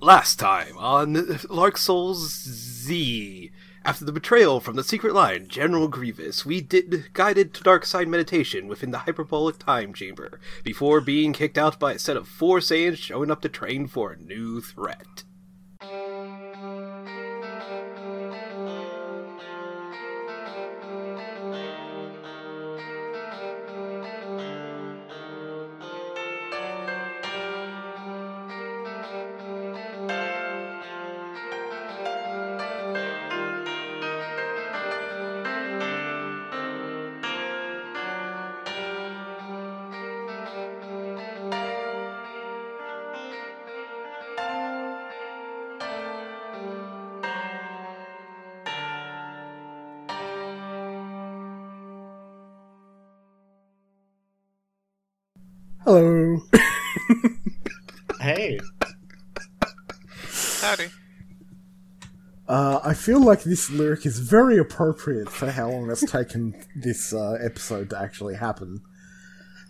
Last time on Lark Souls Z. After the betrayal from the secret line, General Grievous, we did guided to dark side meditation within the hyperbolic time chamber before being kicked out by a set of four Saiyans showing up to train for a new threat. Like this lyric is very appropriate for how long it's taken this uh, episode to actually happen.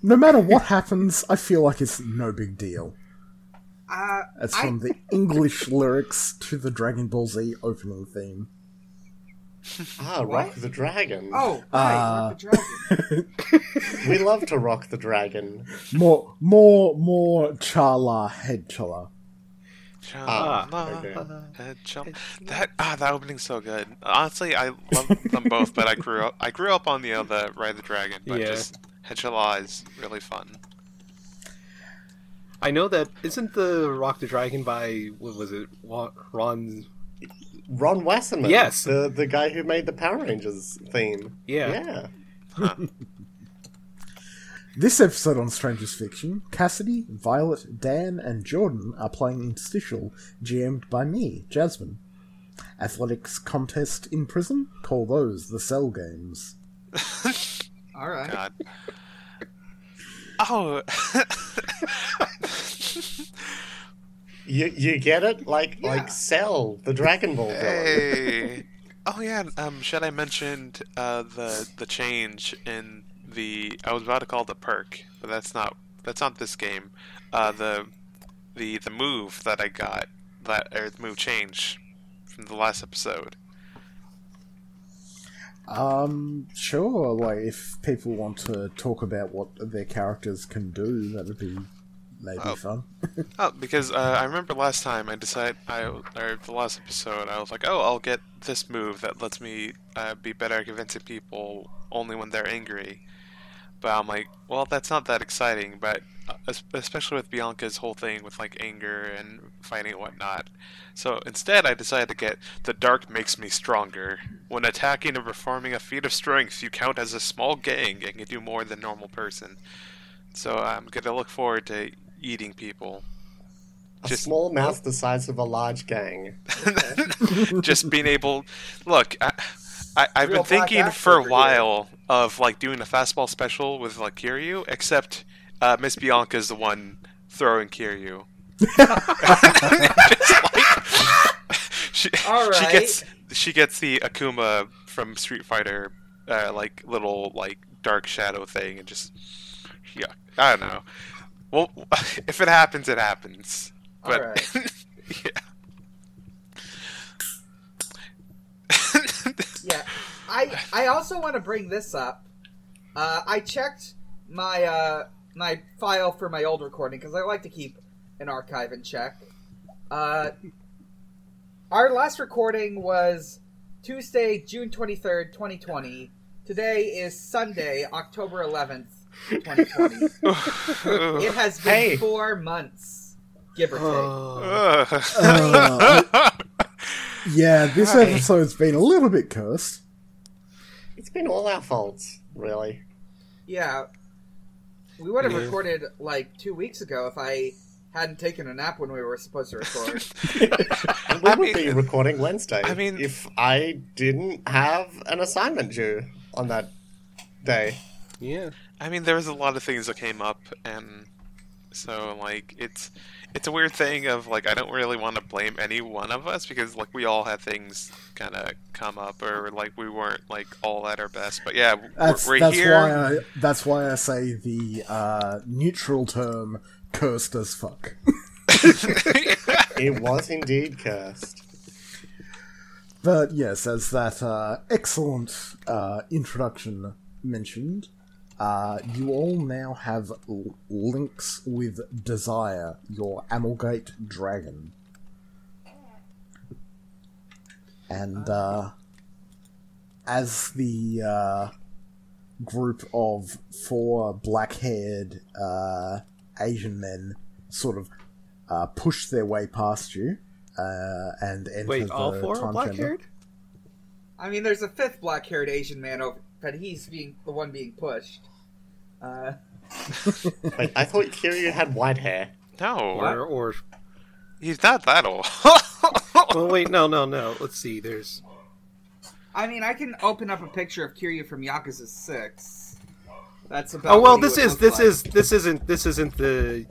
No matter what happens, I feel like it's no big deal. Uh, It's I- from the English lyrics to the Dragon Ball Z opening theme. ah, Rock the Dragon. oh, Uh, right, Rock the Dragon. we love to rock the dragon. More, more, more Chala head chilla. Ah, Chala, okay. head chala. That ah, that opening's so good. Honestly, I love them both, but I grew up I grew up on the other Ride the Dragon, but Yeah. just head is really fun. I know that isn't the Rock the Dragon by what was it? Ron? Ron Wasserman. Yes. The the guy who made the Power Rangers theme. Yeah. Yeah. This episode on Strangers Fiction, Cassidy, Violet, Dan, and Jordan are playing Interstitial, GM'd by me, Jasmine. Athletics contest in prison? Call those the Cell Games. All right. God. Oh, You you get it? Like Yeah. like Cell, the Dragon Ball villain. hey. Oh yeah. Um, should I mention uh, the the change in the? I was about to call it the perk, but that's not that's not this game. Uh, the the the move that I got that or the move change from the last episode. Um, sure, like, if people want to talk about what their characters can do, that would be maybe Oh. fun. Oh, because uh, I remember last time I decided, I or the last episode, I was like, oh, I'll get this move that lets me uh, be better at convincing people only when they're angry. But I'm like, well, that's not that exciting. But uh, especially with Bianca's whole thing with like anger and fighting and whatnot. So instead, I decided to get the dark makes me stronger. When attacking or performing a feat of strength, you count as a small gang and can do more than normal person. So I'm gonna look forward to eating people. A Just- small mouth the size of a large gang. just being able look I, I, i've Real been thinking for a while of like doing a fastball special with like kiryu except uh, miss is the one throwing kiryu. Like- she, she gets she gets the akuma from street fighter uh, like little like dark shadow thing and just yeah i don't know. Well if it happens it happens. But yeah Yeah. I I also want to bring this up. Uh, I checked my uh, my file for my old recording because I like to keep an archive in check. Uh, our last recording was Tuesday, June twenty third, twenty twenty. Today is Sunday, October eleventh, twenty twenty. It has been Hey. four months, give or take. Oh. Uh, yeah, this episode's been a little bit cursed. It's been all our faults, really. Yeah. We would have Yeah. recorded like two weeks ago if I hadn't taken a nap when we were supposed to record. And we I would mean- be recording Wednesday. I mean- if I didn't have an assignment due on that day. Yeah. I mean, there was a lot of things that came up, and so like it's it's a weird thing of like I don't really want to blame any one of us because like we all had things kind of come up or like we weren't like all at our best. But yeah, we're, That's we're that's here. why I that's why I say the uh, neutral term "cursed as fuck." it was indeed cursed. But yes, as that uh, excellent uh, introduction mentioned, uh, you all now have l- links with Desire, your Amalgate dragon. And uh, as the uh, group of four black haired uh, Asian men sort of uh, push their way past you uh, and enter Wait, the all four time black chamber. haired? I mean, there's a fifth black-haired Asian man over, but he's being the one being pushed. Uh, Wait, I thought Kiryu had white hair. No, Or, or he's not that old. well, wait, no, no, no. Let's see. There's I mean, I can open up a picture of Kiryu from Yakuza Six. That's about. oh well, what he this would is look this like. is this isn't this isn't the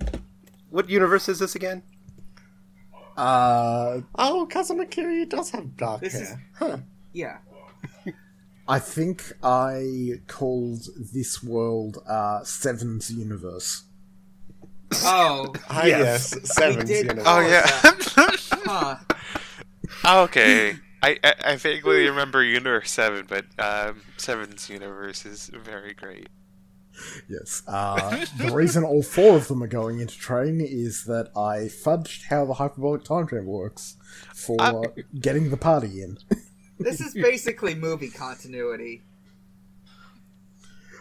what universe is this again? Uh, Oh, Kazuma Kiryu does have dark This hair. is- Huh. Yeah. I think I called this world uh, Seven's universe. Oh, Ah, Yes. yes, Seven's did- universe. oh yeah. huh. okay. I, I I vaguely remember Universe Seven, but um, Seven's universe is very great. Yes. Uh, the reason all four of them are going into train is that I fudged how the hyperbolic time travel works for Ah. getting the party in. This is basically movie continuity.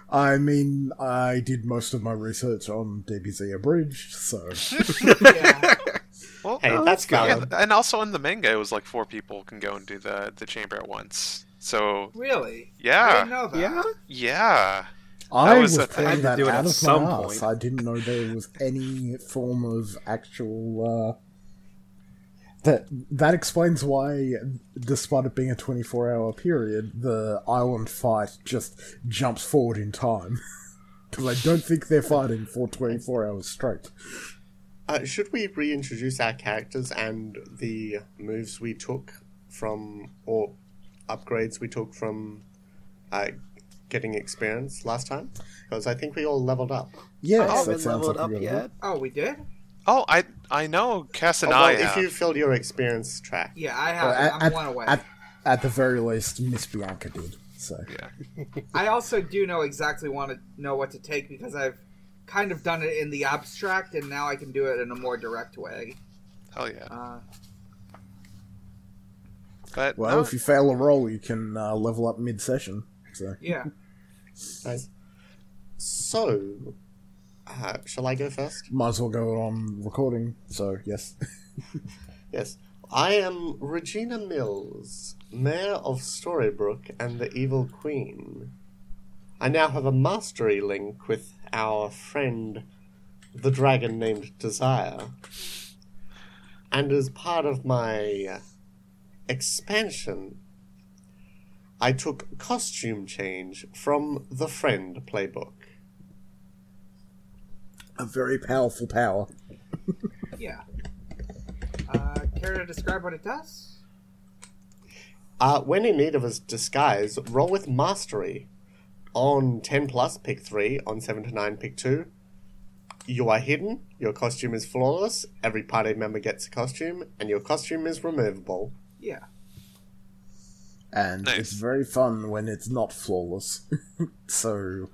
I mean, I did most of my research on DBZ Abridged, so Yeah. Well, Hey, Oh, that's that's yeah, and also in the manga, it was like four people can go and do the the chamber at once. So Really? I yeah, didn't know that. Yeah. yeah. I was was, a thing. pulling Had that do it out at of some my point. ass. I didn't know there was any form of actual. Uh, That that explains why, despite it being a twenty-four hour period, the island fight just jumps forward in time. Because I don't think they're fighting for twenty-four hours straight. Uh, should we reintroduce our characters and the moves we took from, or upgrades we took from uh, getting experience last time? Because I think we all leveled up. Yes, I that haven't sounds leveled like up good yet. idea. Oh, we did? Oh, I I know Cass and Oh, I if have. you filled your experience track. Yeah, I Well, have. at, I'm one away. at, at the very least, Miss Bianca did. So Yeah. I also do know exactly want to know what to take because I've kind of done it in the abstract, and now I can do it in a more direct way. Hell yeah. Uh, But well, no, if you fail a roll, you can uh, level up mid-session. So yeah. Nice. So, uh, shall I go first? might as well go on recording. So yes. Yes. I am Regina Mills, Mayor of Storybrooke and the Evil Queen. I now have a mastery link with our friend, the dragon named Desire. And as part of my expansion, I took costume change from the Friend playbook. A very powerful power. Yeah. Uh, care to describe what it does? Uh, when in need of a disguise, roll with mastery. On 10 plus, pick 3. On 7 to 9, pick 2. You are hidden, your costume is flawless, every party member gets a costume, and your costume is removable. Yeah. And Nice. it's very fun when it's not flawless. so,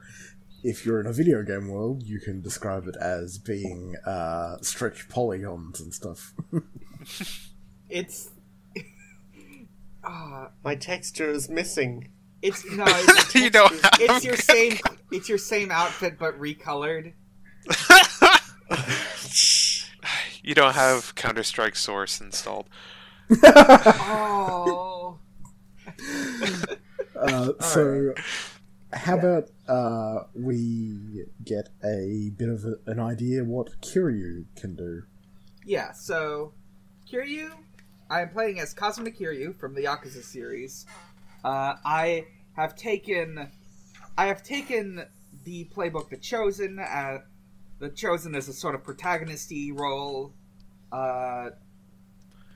if you're in a video game world, you can describe it as being uh, stretched polygons and stuff. It's. uh, My texture is missing. it's no. It's, you don't have it's your same. It's your same outfit but recolored. you don't have Counter Strike Source installed. Oh. Uh, so, how about uh, we get a bit of a, an idea what Kiryu can do? Yeah, so Kiryu, I am playing as Kazuma Kiryu from the Yakuza series. Uh, I have taken, I have taken the playbook The Chosen. Uh, the Chosen is a sort of protagonisty role. Uh,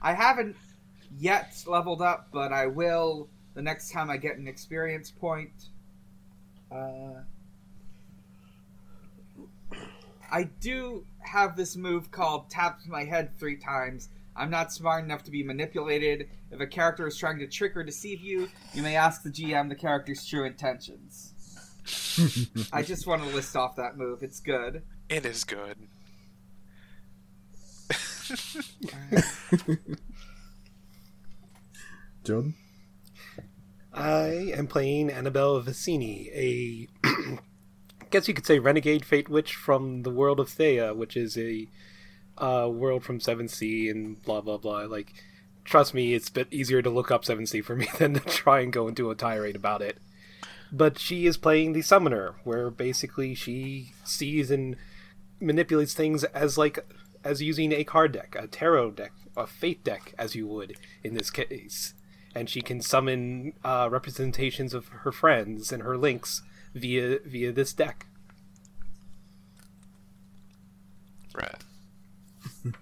I haven't yet leveled up, but I will the next time I get an experience point. Uh, I do have this move called taps my head three times I'm not smart enough to be manipulated. If a character is trying to trick or deceive you, you may ask the GM the character's true intentions. I just want to list off that move. It's good. It is good. Jordan? I am playing Annabelle Vicini, a I guess you could say renegade fate witch from the world of Thea, which is a uh, world from Seventh Sea and blah blah blah. Like, trust me, it's a bit easier to look up Seventh Sea for me than to try and go into a tirade about it. But she is playing the summoner, where basically she sees and manipulates things as like as using a card deck, a tarot deck, a fate deck, as you would in this case and she can summon uh, representations of her friends and her links via via this deck. Right.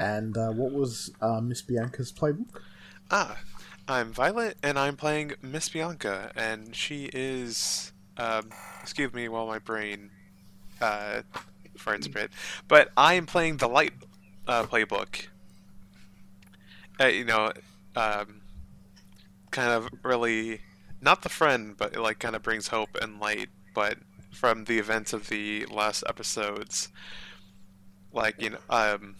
And uh, what was uh, Miss Bianca's playbook? Ah, I'm Violet, and I'm playing Miss Bianca, and she is. Um, excuse me while my brain uh, farts a bit. But I am playing the light uh, playbook. Uh, you know, um, kind of really not the friend, but it, like kind of brings hope and light. But from the events of the last episodes, like you know, um,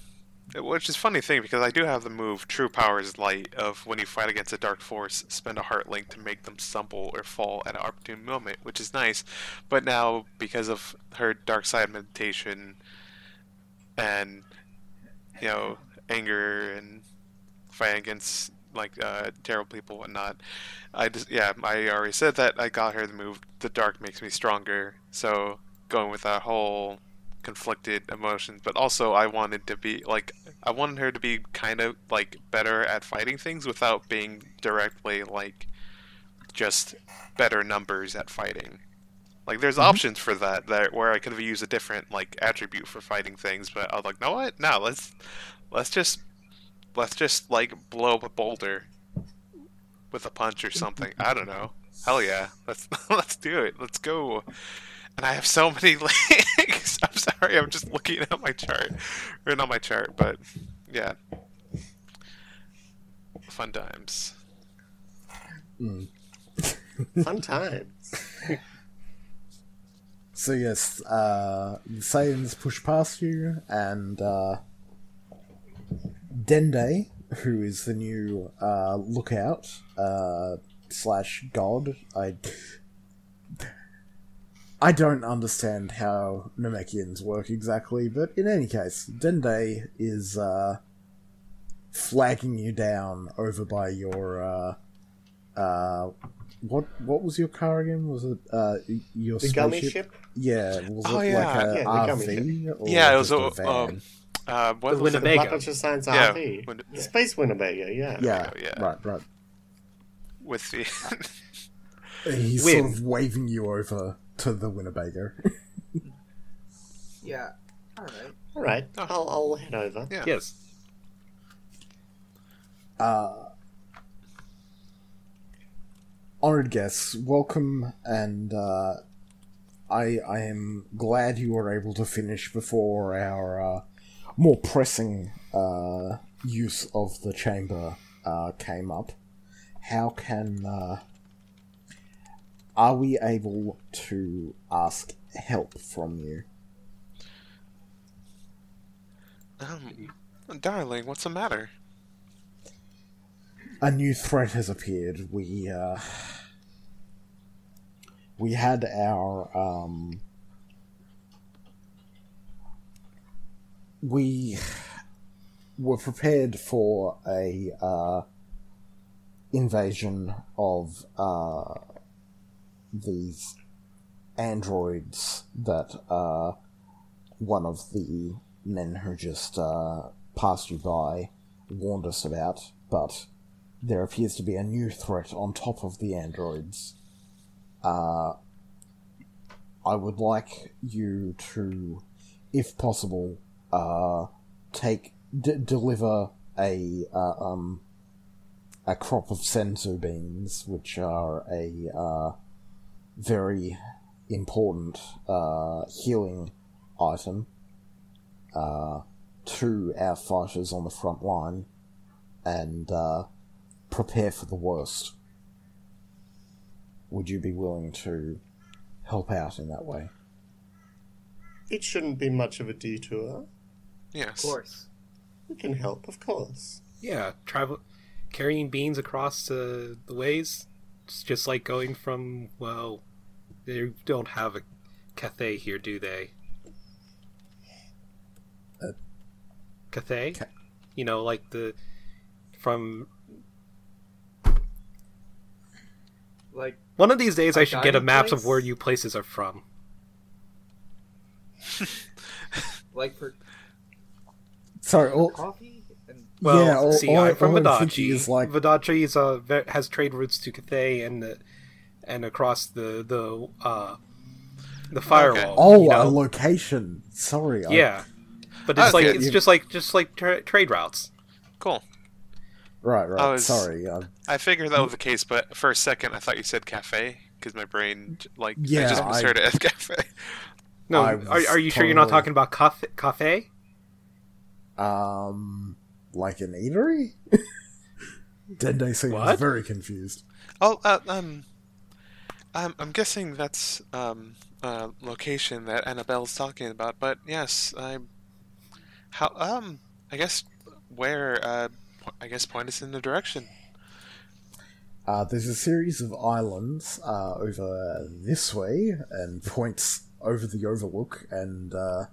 which is funny thing because I do have the move True Power is Light of when you fight against a dark force, spend a heart link to make them stumble or fall at an opportune moment, which is nice. But now because of her dark side meditation and you know anger and fighting against like uh, terrible people and whatnot, I just yeah I already said that I got her the move. The dark makes me stronger, so going with that whole conflicted emotions but also i wanted to be like i wanted her to be kind of like better at fighting things without being directly like just better numbers at fighting. Like there's options for that that where i could have used a different like attribute for fighting things but i was like no what? No let's let's just let's just like blow up a boulder with a punch or something. I don't know. Hell yeah. Let's let's do it. Let's go. And I have so many links. I'm sorry, I'm just looking at my chart, or not my chart, but yeah, fun times. Fun times. So yes, uh, the Saiyans push past you, and uh, Dende, who is the new uh, lookout uh, slash god, I I don't understand how Namekians work exactly, but in any case, Dende is uh, flagging you down over by your uh, uh, what what was your car again? Was it uh, your The gummy ship? Yeah, was Oh, it yeah. like a Yeah, RV? Or yeah, it was just a, a van? um, uh, what The was it? Winnebago. Science Yeah, RV. Win- The Space Winnebago, yeah. yeah, yeah. right, right. with the He's Win. sort of waving you over to the Winnebago. Yeah. All right. All right, Oh. I'll, I'll head over. yeah. Yes. uh, honored guests, welcome, and uh, I I am glad you were able to finish before our uh, more pressing uh, use of the chamber uh, came up. How can uh, are we able to ask help from you? Um, darling, what's the matter? a new threat has appeared. We uh, we had our um, we were prepared for a uh, invasion of uh, these androids that uh, one of the men who just uh, passed you by warned us about, but there appears to be a new threat on top of the androids. Uh, I would like you to, if possible, uh, take d- deliver a uh, um a crop of senzu beans, which are a uh, very important uh, healing item, uh, to our fighters on the front line and uh, prepare for the worst. Would you be willing to help out in that way? It shouldn't be much of a detour. Yes. Of course. We can help, of course. Yeah, travel, carrying beans across uh, the ways. It's just like going from well, they don't have a Cathay here, do they? Uh, Cathay, Ca- you know, like the from Like, one of these days. I should get a dining maps of where you places are from. like for Sorry, all, coffee and Well, Yeah, all- see, all- I'm from all I'm thinking Vodacce. is, like- Vodacce is a, has trade routes to Cathay and the, and across the the uh, the firewall. oh, you a location. Sorry, I- yeah, but it's like Okay. it's just like just like tra- trade routes. Cool. right, right. I was- Sorry, I figured that was the case, but for a second I thought you said cafe because my brain j- like I Yeah, just I- misheard it as cafe. No, are, are you sure you're not talking about cafe? cafe? Um, like an eatery. Dende seems very confused. Oh, uh, um, I'm, I'm guessing that's um a location that Annabelle's talking about. But yes, I how um I guess where uh I guess point us in the direction. Uh, there's a series of islands uh, over this way and points over the overlook, and uh,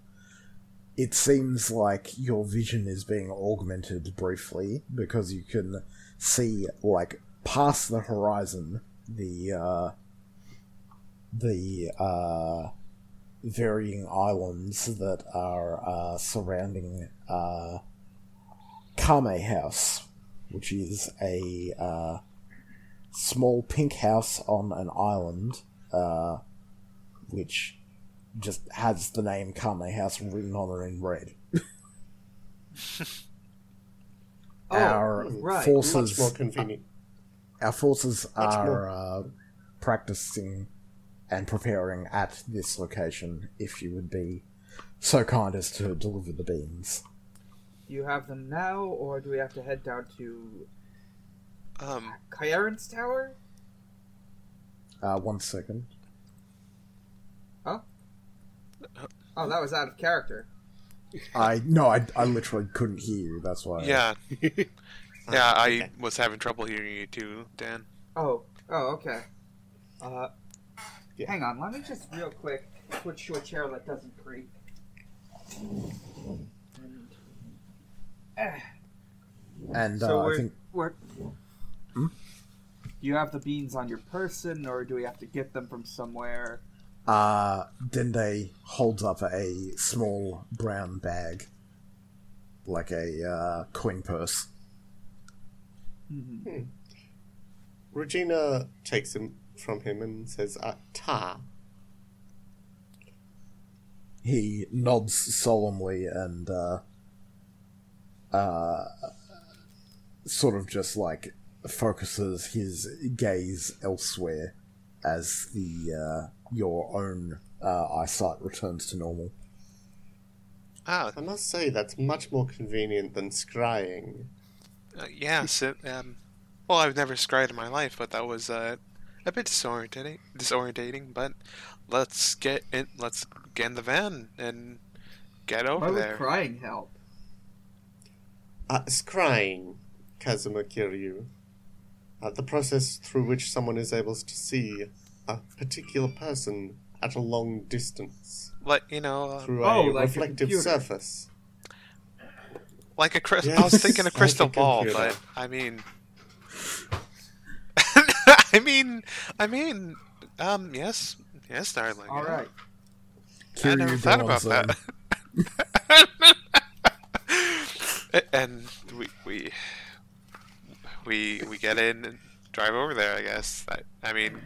it seems like your vision is being augmented briefly because you can see, like, past the horizon, the uh, the uh, varying islands that are uh, surrounding uh, Kame House, which is a uh, small pink house on an island, uh, which just has the name Kame House written on it in red. oh, our right. forces, Much more convenient. our forces Much are more. uh, practicing and preparing at this location. If you would be so kind as to deliver the beans. Do you have them now, or do we have to head down to Um, Karin's Tower? Uh, one second. Oh, that was out of character. I no, I, I literally couldn't hear you. That's why. yeah, yeah, I Okay. was having trouble hearing you too, Dan. Oh, oh, okay. Uh, Yeah. hang on. Let me just real quick switch to a chair that doesn't creak. And, eh, and so uh, I we're, think we're. Hmm? Do you have the beans on your person, or do we have to get them from somewhere? Uh, Dende holds up a small brown bag, like a uh, coin purse. Mhm. Regina takes him from him and says, uh, "Ta." He nods solemnly and uh, uh, sort of just like focuses his gaze elsewhere as the uh, your own uh, eyesight returns to normal. Ah, I must say that's much more convenient than scrying. uh, yes. It, um, well, I've never scried in my life, but that was uh, a bit disorientating. Disorientating, but let's get in. Let's get in the van and get Why over would there. crying help? Uh, scrying, Kazuma Kiryu. Uh, the process through which someone is able to see a particular person at a long distance Like you know, uh, through Oh, a like reflective computer. surface. like a crystal. I was thinking a like a crystal ball, but I mean, I mean, I mean, um, yes, yes, darling. All yeah. right. I never Kiryu thought about that. and we we we we get in and drive over there. I guess. I, I mean,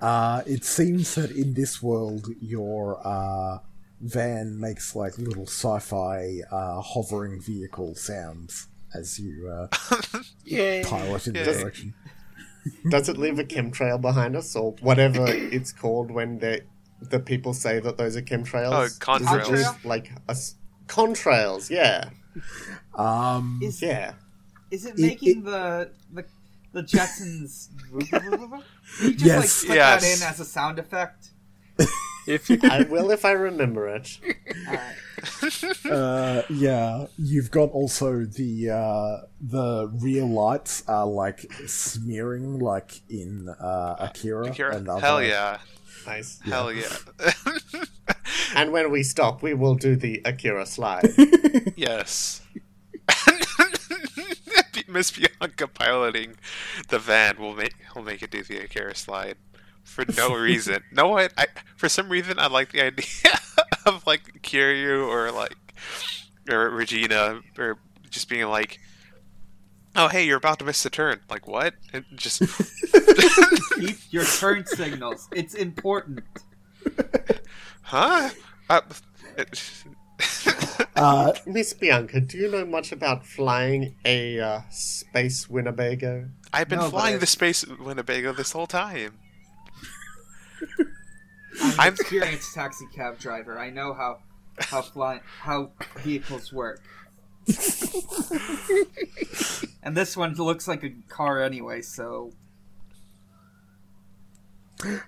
Uh, it seems that in this world, your uh, van makes like little sci-fi uh, hovering vehicle sounds as you uh, Yay! pilot in the Yeah. direction. Does it leave a chemtrail behind us, or whatever it's called when the that people say that those are chemtrails? Oh, Is it contrails. just like a s- contrails? Yeah, Um, Is yeah. is it It- making it- the the the Jetsons? Can you just Yes. like put Yes. that in as a sound effect? If you I will if I remember it. Alright. uh, yeah, you've got also the uh, the rear lights are like smearing, like in uh, Akira, Akira- and other. Hell yeah. Nice. Hell yeah. And when we stop, we will do the Akira slide. yes. Miss Bianca piloting the van will make will make it do the Akira slide for no reason. no? I for some reason I like the idea of like Kiryu or like or Regina or just being like, "Oh hey, you're about to miss the turn." Like what? And just Keep your turn signals. It's important. huh? Uh, Uh, Miss Bianca, do you know much about flying a uh, space Winnebago? I've been No, flying I- the space Winnebago this whole time. I'm an I'm- experienced taxi cab driver. I know how how fly how vehicles work. and this one looks like a car anyway, so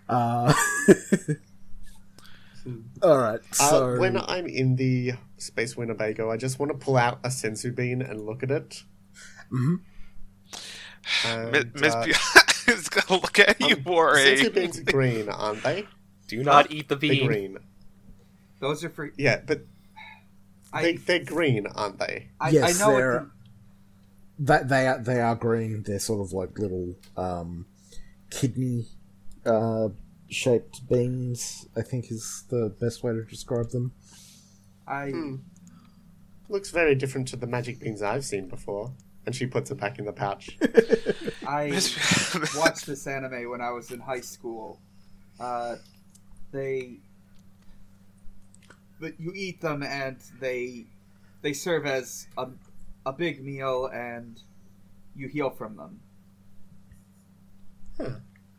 uh, all right. So Uh, when I'm in the space Winnebago, I just want to pull out a senzu bean and look at it. Mhm. And, Miss uh, is gonna look at you, um, Warren. senzu beans are green, aren't they? do not eat the They're bean, green. those are for Yeah, but they, I they're green, aren't they? I, Yes, I know they're- that they are they are green. They're sort of like little um, kidney uh, shaped beans. I think is the best way to describe them. I Hmm. Looks very different to the magic beans I've seen before. And she puts it back in the pouch. I watched this anime when I was in high school. Uh, they, but you eat them and they, they serve as a, a big meal and you heal from them.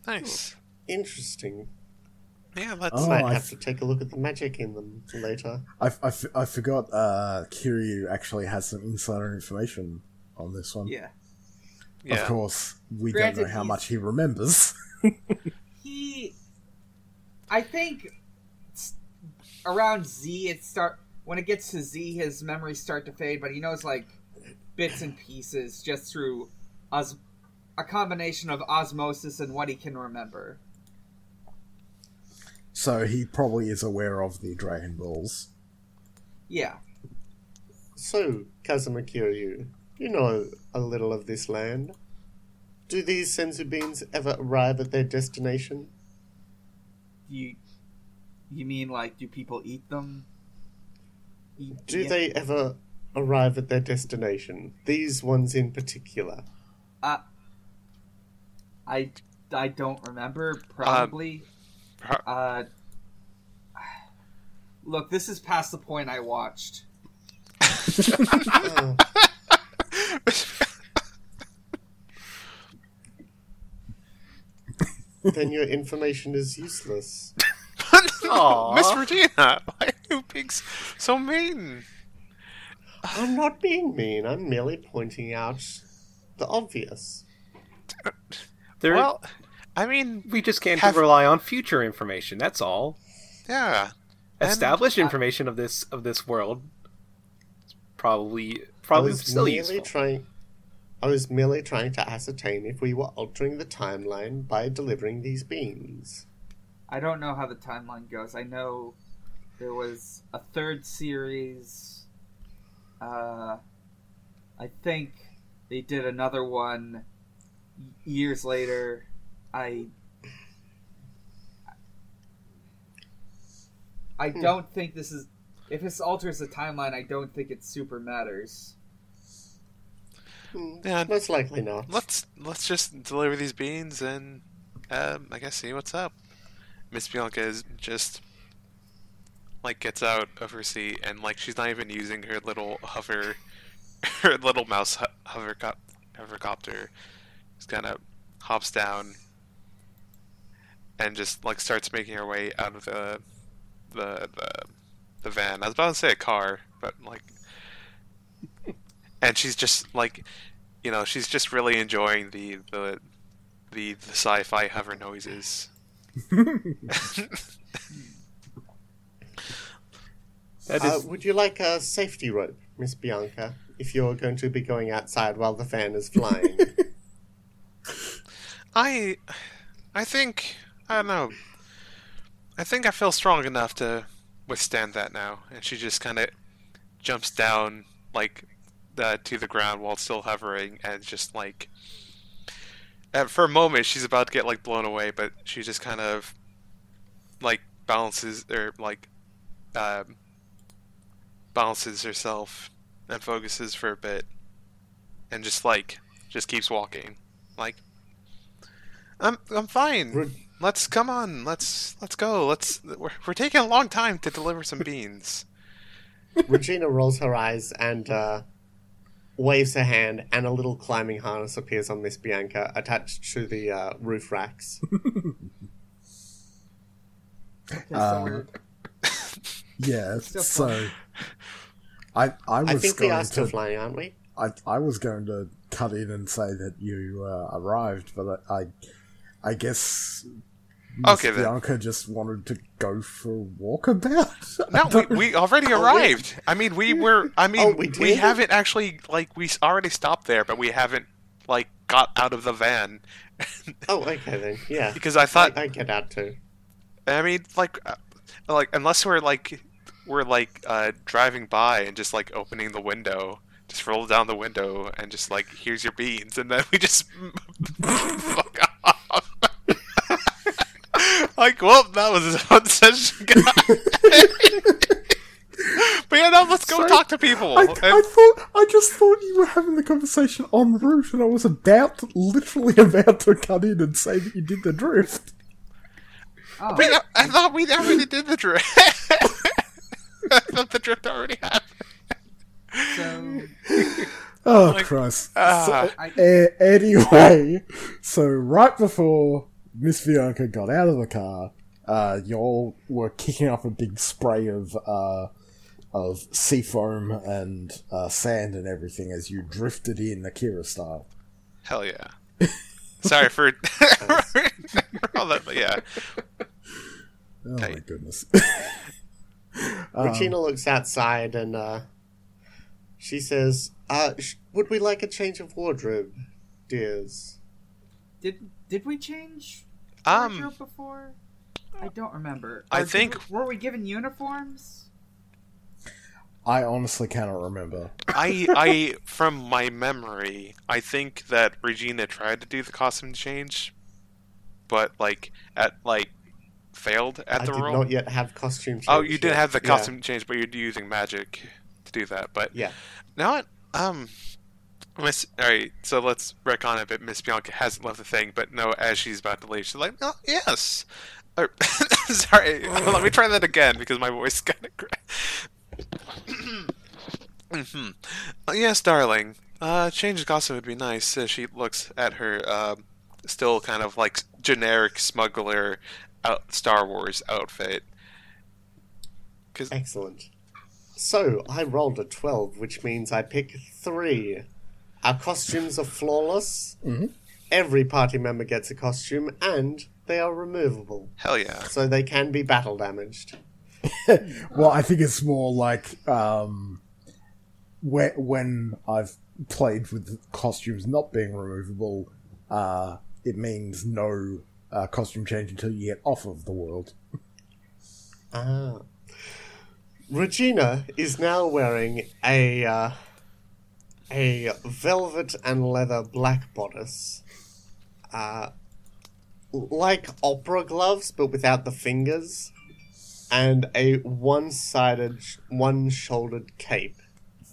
nice. Interesting. Yeah, let's. Oh, Might I have f- to take a look at the magic in them later. I, I, f- I forgot uh, Kiryu actually has some insider information on this one. Yeah, Of course, we Granted, don't know how he's- much he remembers. he, I think, around Z it start when it gets to Z his memories start to fade, but he knows like bits and pieces just through os- a combination of osmosis and what he can remember. So he probably is aware of the Dragon Balls. Yeah. So, Kazuma Kiryu, you know a little of this land. Do these senzu beans ever arrive at their destination? You you mean like do people eat them? Eat- Do yeah. they ever arrive at their destination? These ones in particular. Uh, I I don't remember. Probably. Pro- Uh, look, this is past the point I watched. Oh, then your information is useless. Miss Regina, why are you being so mean? I'm not being mean, I'm merely pointing out the obvious. There, Well, I mean, we just can't have- rely on future information. That's all. yeah. And- Established uh, information of this of this world is probably I was still merely useful. trying. I was merely trying to ascertain if we were altering the timeline by delivering these beans. I don't know how the timeline goes. I know there was a third series. Uh, I think they did another one years later. I I Hmm. don't think this is. If this alters the timeline, I don't think it super matters. Hmm, Yeah. Most likely not. let's let's just deliver these beans and um, I guess see what's up. Miss Bianca is just like gets out of her seat and like she's not even using her little hover, her little mouse ho- hover hovercopter. Just kind of hops down and just like starts making her way out of the the the, the van. I was about to say a car, but like, and she's just like, you know, she's just really enjoying the the the, the sci-fi hover noises. That Uh, would you like a safety rope, Miss Bianca, if you're going to be going outside while the fan is flying? I I think I don't know. I think I feel strong enough to withstand that now. And she just kind of jumps down like to the ground while still hovering, and just like and for a moment she's about to get like blown away, but she just kind of like balances or like um, balances herself and focuses for a bit, and just like just keeps walking, like. I'm I'm fine. Re- Let's come on. Let's let's go. Let's we're, we're taking a long time to deliver some beans. Regina rolls her eyes and uh, waves her hand, and a little climbing harness appears on Miss Bianca attached to the uh, roof racks. Okay, so Um, Yeah, so I I was I think we going are still to flying, aren't we? I I was going to cut in and say that you uh, arrived, but I I, I guess Miss Okay, then. Bianca just wanted to go for a walkabout. I No, we, we already Oh, arrived. I mean, we were. I mean, Oh, we we, haven't actually like we already stopped there, but we haven't like got out of the van Oh, okay then. Yeah. because I thought. I, I get out too. I mean, like, uh, like unless we're like we're like uh, driving by and just like opening the window, just roll down the window and just like here's your beans, and then we just fuck off. Like, well, that was a fun session, but yeah, no, let's go Sorry. talk to people. I, And- I thought I just thought you were having the conversation en route, and I was about, literally about to cut in and say that you did the drift. oh, Wait, I, I thought we already did the drift. I thought the drift already happened. so Oh Like, Christ! ah. so, a- anyway, so right before Miss Bianca got out of the car, uh, y'all were kicking up a big spray of uh, of sea foam and uh, sand and everything as you drifted in Akira style. Hell yeah. Sorry for, for all that, but yeah. Oh my Tight. goodness! Regina looks outside and uh, she says, uh, sh- "Would we like a change of wardrobe, dears?" did did we change Um, wardrobe before? I don't remember. I Or did think- we- were we given uniforms? I honestly cannot remember. I, I, from my memory, I think that Regina tried to do the costume change, but like at like failed at I the did roll. not yet have costume change. oh, you didn't have the Yeah. costume change, but you're using magic to do that. But Yeah. Now what? Um, Miss. All right, so let's retcon a bit. Miss Bianca hasn't left the thing, but no, as she's about to leave, she's like, "Oh, yes." Or, sorry, let me try that again because my voice kind of. hmm Yes, darling. Uh, change of costume would be nice. As she looks at her, uh, still kind of like generic smuggler, out Star Wars outfit. Cause Excellent. So I rolled a twelve, which means I pick three. Our costumes are flawless. Mhm. Every party member gets a costume, and they are removable, hell yeah. so they can be battle damaged. Well, I think it's more like um, whe- when I've played with costumes not being removable, uh, it means no uh, costume change until you get off of the world. Ah. Regina is now wearing a uh, a velvet and leather black bodice, uh, like opera gloves but without the fingers, and a one-sided, one-shouldered cape.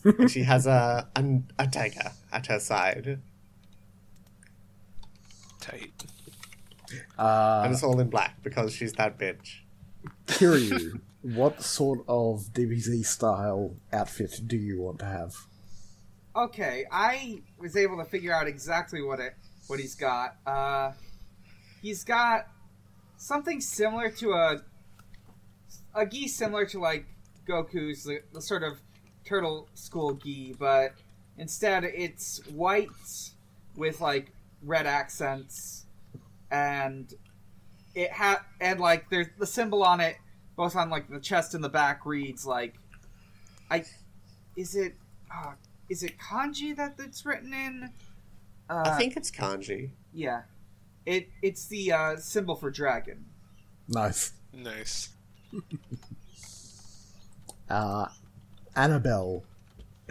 and she has a, a a dagger at her side, Tight. Uh, and it's all in black because she's that bitch. Kiryu, what sort of DBZ style outfit do you want to have? Okay, I was able to figure out exactly what it what he's got. Uh, he's got something similar to a a gi similar to like Goku's the, the sort of turtle school gi, but instead it's white with like red accents and it had and like there's the symbol on it both on like the chest and the back reads like I is it uh, is it kanji that it's written in? Uh, I think it's kanji. yeah. It it's the uh, symbol for dragon. Nice. Nice. Uh, Annabelle,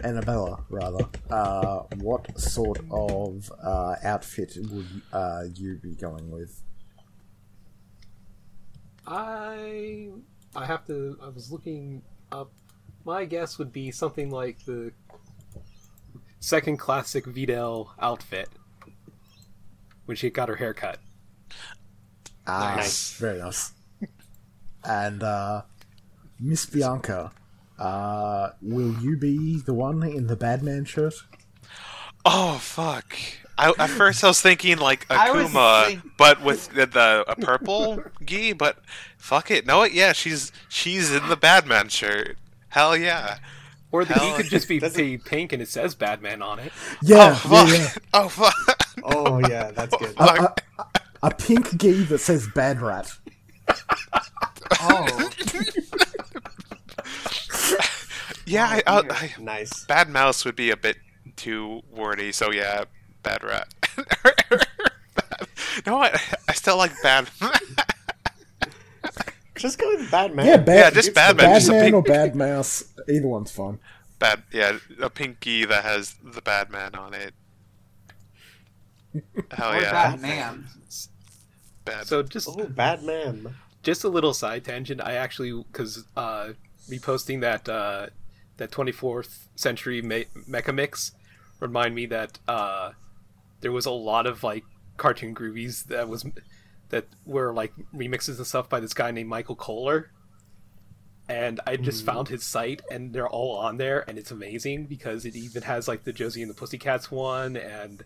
Annabella, rather. Uh, what sort of uh, outfit would uh, you be going with? I I have to. I was looking up. My guess would be something like the second classic Videl outfit when she got her hair cut. Ah, Nice. very nice. and uh, Miss Bianca, uh, will you be the one in the Badman shirt? Oh fuck! I, at first I was thinking like Akuma, think- but with the, the a purple gi. But fuck it, no, it yeah, she's she's in the Badman shirt. Hell yeah! Or the Hell, key could just be, pink and it says Badman on it. Yeah, oh yeah, fuck! yeah. Oh fuck! Oh yeah, that's good. A, a, a pink gi that says Bad Rat. Oh, yeah, I, Oh, I. I, Nice. Bad Mouse would be a bit too wordy, so yeah, Bad Rat. no, I, I still like Bad. Just go with bad man. Yeah, bad, Yeah, just it's Bad Man, just a pink- or Bad Mouse. Either one's fine. bad, yeah, a pinky that has the Badman on it. Hell or yeah, Batman. bad. So just Oh, bad man. just a little side tangent. I actually because uh, reposting that uh, that 24th century me- mecha mix remind me that uh, there was a lot of like cartoon groovies that was that were like remixes and stuff by this guy named Michael Kohler. And I just found his site, and they're all on there, and it's amazing because it even has like the Josie and the Pussycats one, and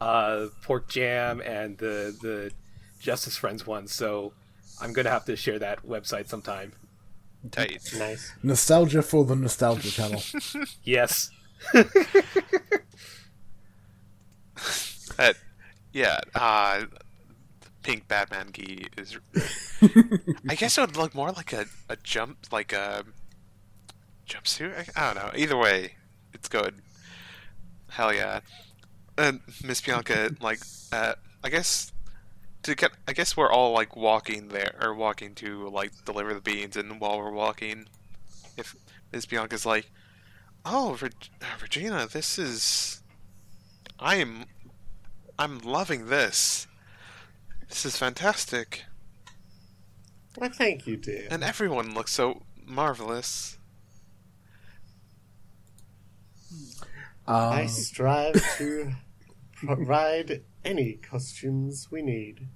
uh, Pork Jam, and the the Justice Friends one. So I'm gonna have to share that website sometime. tight. Nice. Nostalgia for the Nostalgia channel. Yes. That, yeah, uh, the pink Batman gi is. I guess it would look more like a, a jump, like a jumpsuit. I, I don't know. Either way, it's good. Hell yeah. And Miss Bianca, like, uh, I guess to get, I guess we're all like walking there or walking to like deliver the beans, and while we're walking, if Miss Bianca's like, "Oh, Reg- uh, Regina, this is, I am I'm loving this. This is fantastic. Why, thank you, dear. And everyone looks so marvelous. I Um, strive to provide any costumes we need.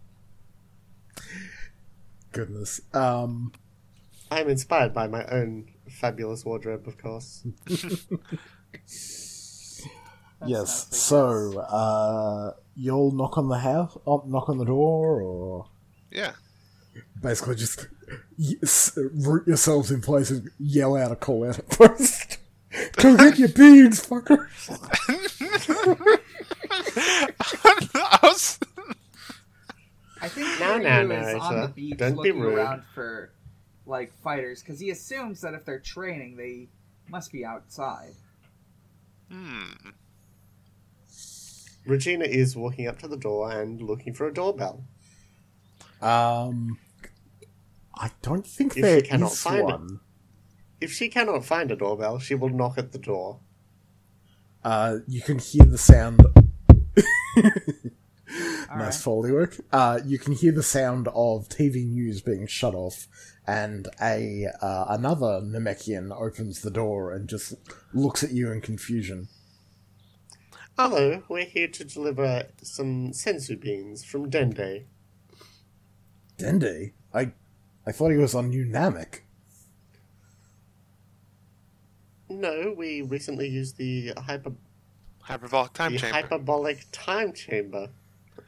goodness. Um, I'm inspired by my own fabulous wardrobe, of course. yes. So, uh, you'll knock on the house, oh, knock on the door, or Yeah. basically just root yourselves in place and yell out a call out at first. Go get your beans, fucker. I was- I think No, no, no, is on the beach Don't be looking rude. around for like fighters because he assumes that if they're training, they must be outside. hmm. Regina is walking up to the door and looking for a doorbell. Um, I don't think If there she cannot is find it. one. If she cannot find a doorbell, she will knock at the door. Uh, you can hear the sound. All nice right. foley work. Uh, you can hear the sound of TV news being shut off, and a uh, another Namekian opens the door and just looks at you in confusion. Hello, we're here to deliver some senzu beans from Dende. Dende, I, I thought he was on New Namek. No, we recently used the hyper Hyperbolic time the chamber. hyperbolic time chamber,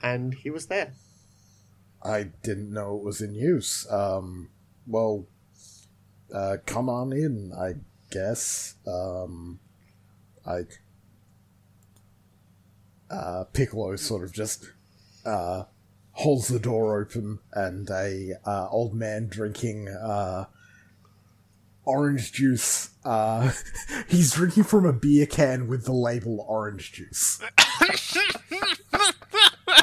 and he was there. I didn't know it was in use. Um, well, uh, come on in, I guess. Um, I. Uh, Piccolo sort of just uh, holds the door open, and a uh, old man drinking uh, orange juice. Uh, he's drinking from a beer can with the label orange juice.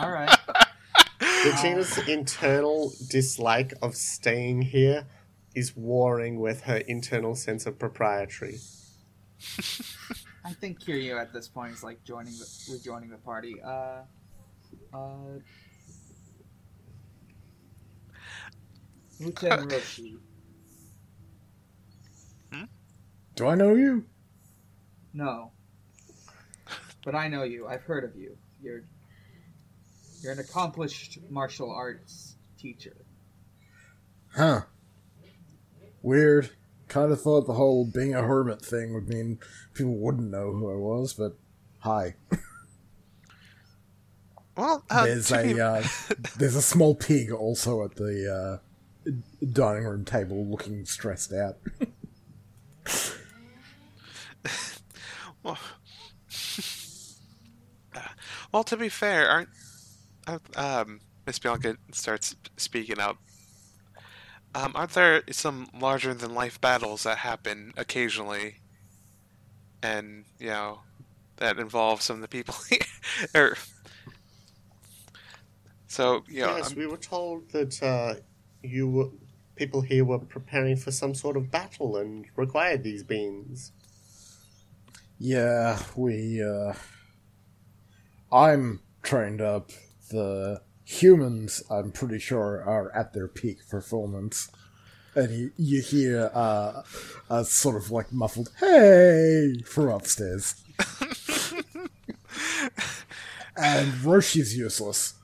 All right. Regina's internal dislike of staying here is warring with her internal sense of propriety. I think Kiryu at this point is like joining the rejoining the party. Uh, uh, Muten Roshi. Do I know you? No. But I know you. I've heard of you. You're you're an accomplished martial arts teacher. Huh. Weird. Kind of thought the whole being a hermit thing would mean people wouldn't know who I was, but hi. Well, uh, there's to be- a uh, there's a small pig also at the uh, dining room table, looking stressed out. well, well, to be fair, aren't uh, um, Miss Bianca starts speaking up. Um, aren't there some larger than life battles that happen occasionally, and you know that involve some of the people here? or, so you know, yes, I'm- we were told that uh, you were, people here were preparing for some sort of battle and required these beans. Yeah, we. uh... I'm trained up. The humans, I'm pretty sure, are at their peak performance. And you, you hear uh, a sort of like muffled "Hey" from upstairs. and Roshi's useless.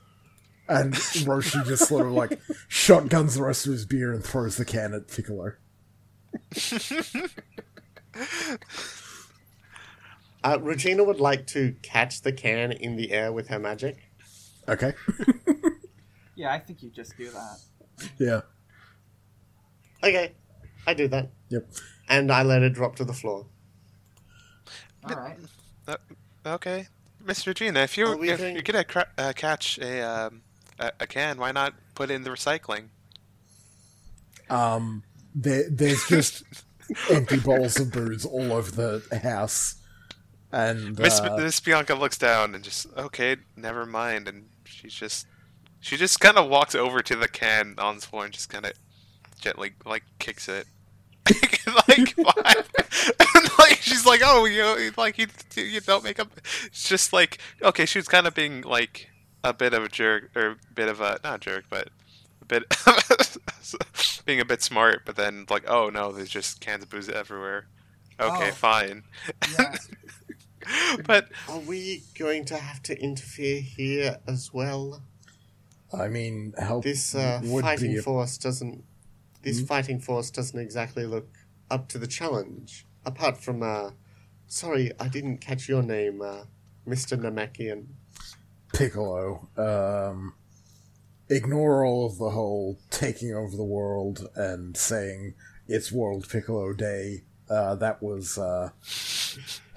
And Roshi just sort of like shotguns the rest of his beer and throws the can at Piccolo. Uh, Regina would like to catch the can in the air with her magic. Okay. Yeah, I think you just do that. yeah. Okay, I do that. Yep. And I let it drop to the floor. All right. okay, Miss Regina, if you Are if doing- you're gonna cra- uh, catch a, um, a a can, why not put it in the recycling? Um, there, there's just empty bottles of booze all over the house, and Miss uh, Miss Bianca looks down and just okay, never mind, and she's just she just kind of walks over to the can on the floor and just kind of gently like kicks it. like, like she's like, oh, you know, like you, you don't make up. It's just like okay, she was kind of being like a bit of a jerk or a bit of a not a jerk, but a bit being a bit smart. But then like, oh no, there's just cans of booze everywhere. Okay, Oh. fine. Yeah. but Are we going to have to interfere here as well? I mean, help This uh, fighting be. force doesn't. This Hmm? fighting force doesn't exactly look up to the challenge. Apart from, uh, sorry, I didn't catch your name, uh, Mr. Namekian. Piccolo. Um, ignore all of the whole taking over the world and saying it's World Piccolo Day. Uh, that was uh,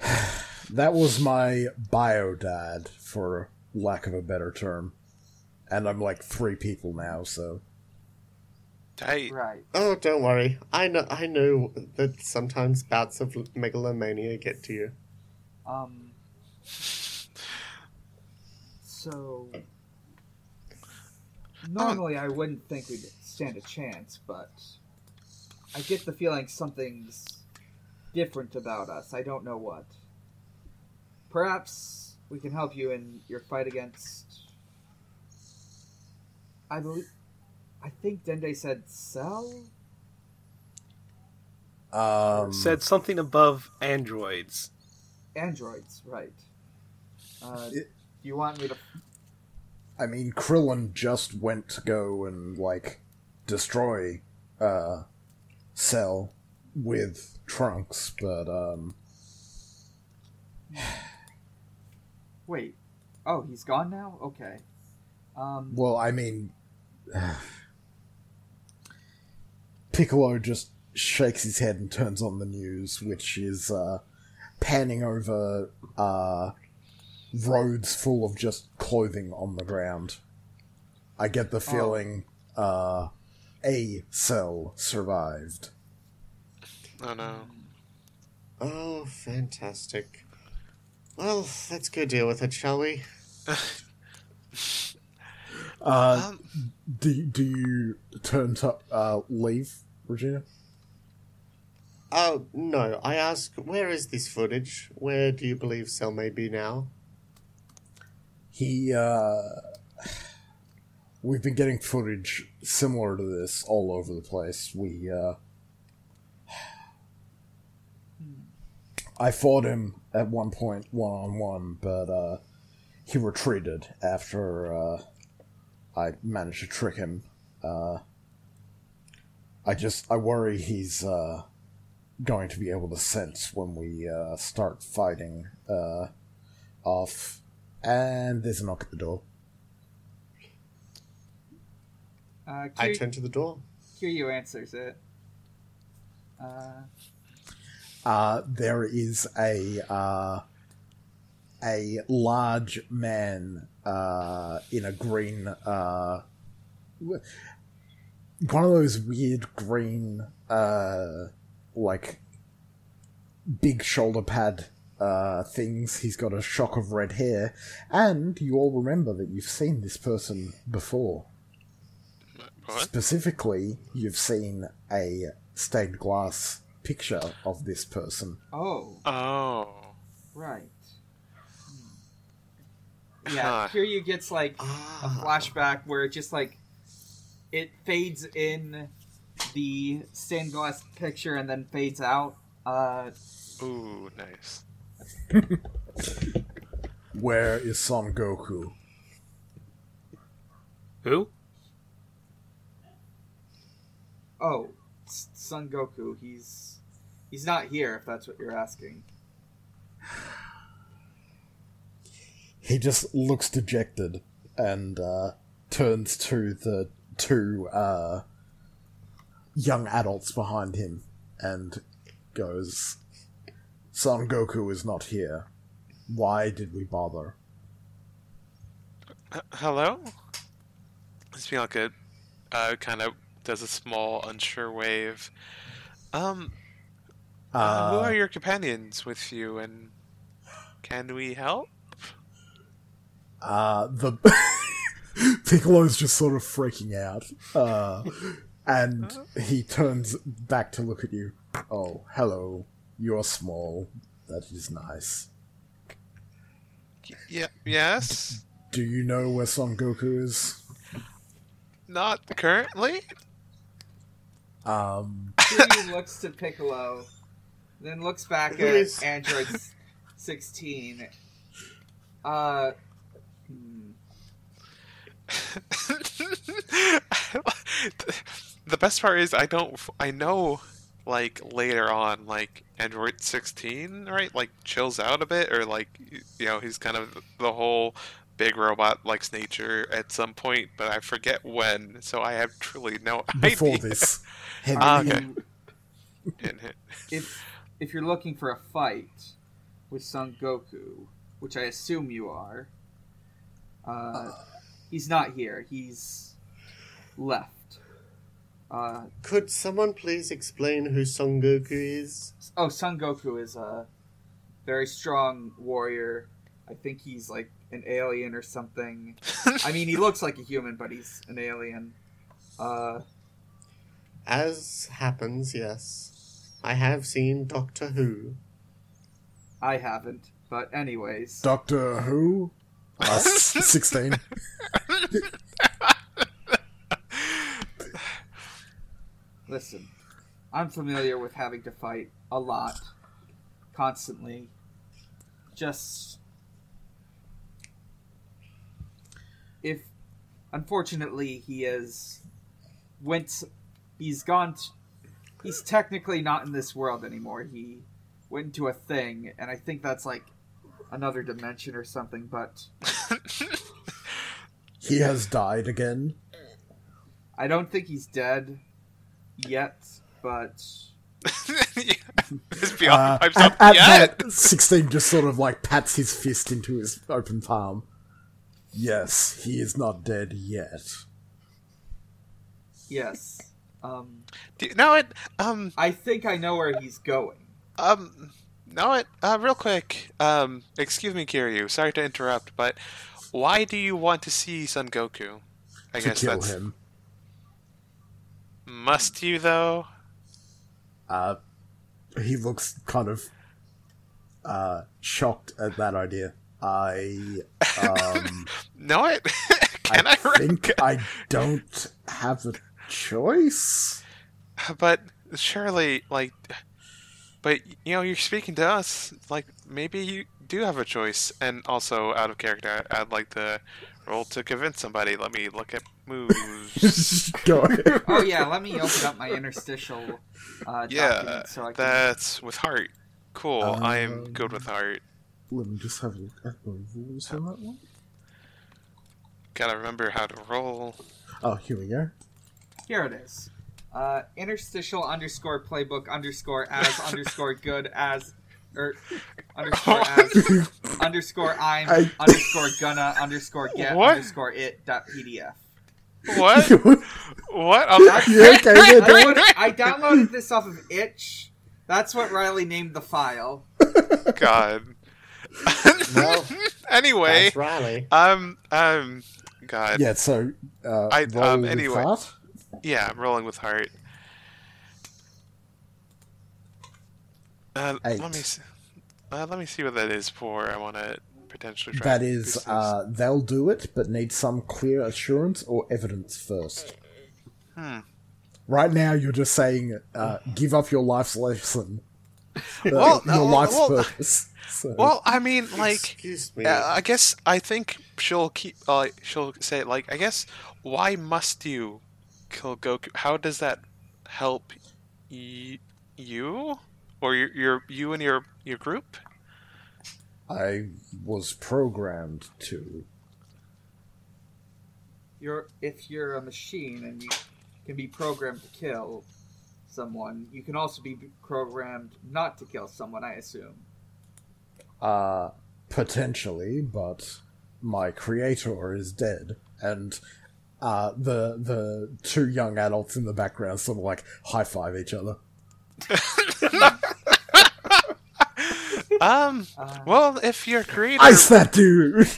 that was my bio dad, for lack of a better term. And I'm like three people now, so Tight. Right. Oh, don't worry. I know. I know that sometimes bouts of megalomania get to you. Um. So. Normally, I wouldn't think we'd stand a chance, but I get the feeling something's different about us. I don't know what. Perhaps we can help you in your fight against. I believe. I think Dende said Cell? um, Said something above androids. Androids, right. Uh, It- do you want me to I mean, Krillin just went to go and like destroy uh Cell with Trunks, but um Wait. Oh, he's gone now? Okay. Um, well, I mean Piccolo just shakes his head and turns on the news, which is uh, panning over uh, roads full of just clothing on the ground. I get the feeling uh, a cell survived. Oh no. Oh, fantastic. Well, let's go deal with it, shall we? Uh, Um, do, do you turn to uh, leave, Regina? Oh, no. I ask, where is this footage? Where do you believe Cell may be now? He, uh. We've been getting footage similar to this all over the place. We, uh. I fought him at one point one on one, but, uh. He retreated after, uh. I managed to trick him. Uh. I just. I worry he's, uh. Going to be able to sense when we, uh, start fighting, uh. Off. And there's a knock at the door. Uh, I turn to the door. Kiryu answers it. Uh, there is a uh, a large man uh, in a green uh, one of those weird green uh, like big shoulder pad uh, things. He's got a shock of red hair, and you all remember that you've seen this person before. What? Specifically, you've seen a stained glass picture of this person. oh, Oh. right. Hmm. Yeah, Huh. Kiryu gets like a Ah. flashback where it just like it fades in the stained glass picture and then fades out. Uh, Ooh, nice. Where is Son Goku? Who? oh, Son Goku. He's he's not here. If that's what you're asking. He just looks dejected and uh, turns to the two uh, young adults behind him and goes, Son Goku is not here. Why did we bother? H- hello? This like a uh, kind of does a small, unsure wave. Um, uh, who Uh, are your companions with you, and can we help? uh, the Piccolo's just sort of freaking out, uh, and he turns back to look at you. Oh, hello. You're small. That is nice. Yeah. Yes. Do you know where Son Goku is? Not currently. Um, Kiryu looks to Piccolo, then looks back at is- Android 16. Uh, hmm. the best part is I don't. I know, like later on, like Android 16, right? Like chills out a bit, or like you know he's kind of the whole big robot likes nature at some point, but I forget when. So I have truly no before idea. this. Hint, Ah, okay. You- And it- if if you're looking for a fight with Son Goku, which I assume you are, uh, he's not here. He's left. Uh, Could someone please explain who Son Goku is? oh, Son Goku is a very strong warrior. I think he's like an alien or something. I mean, he looks like a human, but he's an alien. Uh, As happens, yes. I have seen Doctor Who. I haven't, but anyways, Doctor Who? Uh, 16. Listen, I'm familiar with having to fight a lot, constantly. Just. If. Unfortunately, he is. Went. He's gone. T- he's technically not in this world anymore. He went into a thing, and I think that's like another dimension or something, but. He has died again. I don't think he's dead yet, but yeah. Beyond Uh, at, up. at yeah. that, 16 just sort of like pats his fist into his open palm. Yes, he is not dead yet. yes. Um, Do you know it? Um, I think I know where he's going. um, know it? Uh, real quick. Um, excuse me, Kiryu. Sorry to interrupt, but why do you want to see Son Goku? I to guess kill that's him. must you though. Uh, he looks kind of uh, shocked at that idea. I um, Know it? Can I, I think I don't have a choice. But surely, like, but you know, you're speaking to us. Like, maybe you do have a choice. And also, out of character, I'd like to roll to convince somebody. Let me look at moves. Go. Oh yeah, let me open up my interstitial uh, yeah, so I can. that's with heart. Cool. I am Um, good with heart. Let me just have a look at the rules on that one. Gotta remember how to roll. Oh, here we go. Here it is. Uh, interstitial underscore playbook underscore as underscore good as or underscore as underscore I'm I- underscore gonna underscore get What? underscore it dot pdf. What? what? Yeah, okay, yeah, I, don't- I downloaded this off of itch. That's what Riley named the file. God. Well, anyway, That's Riley. um, um, God. Yeah, so uh, I- um, anyway. heart. Yeah, I'm rolling with heart. Uh, let me see. Uh, let me see what that is for. I want to potentially try. That to is, boost this. uh, they'll do it, but need some clear assurance or evidence first. Hmm. Right now, you're just saying, uh, give up your life's lesson, uh, Well, your life's well- purpose. So, Well, I mean, like, Excuse me. uh, I guess I think she'll keep. Uh, she'll say like, I guess, why must you kill Goku? How does that help y- you or your, your you and your your group? I was programmed to. You're if you're a machine and you can be programmed to kill someone, you can also be programmed not to kill someone. I assume. Uh, potentially, but my creator is dead, and uh, the the two young adults in the background sort of like high five each other. Um. Uh, Well, if your creator. Ice that dude.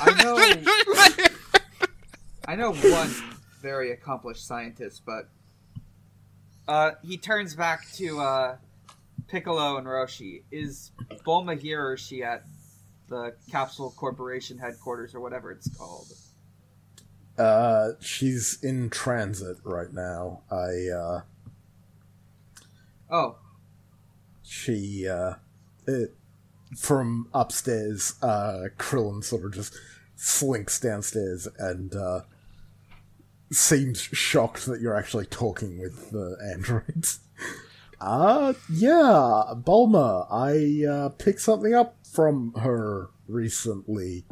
I know. I know one very accomplished scientist, but uh, he turns back to uh, Piccolo and Roshi. Is Bulma here, or is she at the Capsule Corporation headquarters, or whatever it's called? Uh, she's in transit right now. I uh, Oh, she uh, it, from upstairs. Uh, Krillin sort of just slinks downstairs and uh, seems shocked that you're actually talking with the androids. Uh, yeah, Bulma, I uh, picked something up from her recently.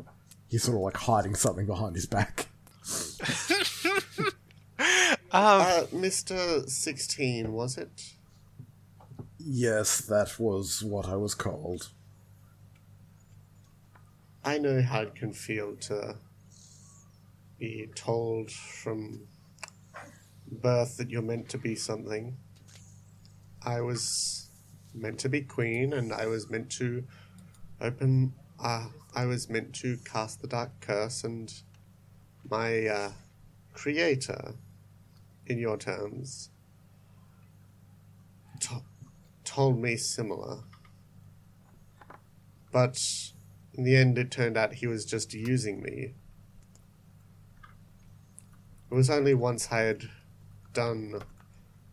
He's sort of like hiding something behind his back. Um. Uh, Mr. 16, was it? Yes, that was what I was called. I know how it can feel to be told from birth that you're meant to be something. I was meant to be queen, and I was meant to open. Uh, I was meant to cast the dark curse, and my uh, creator, in your terms, to- told me similar. But in the end, it turned out he was just using me. It was only once I had done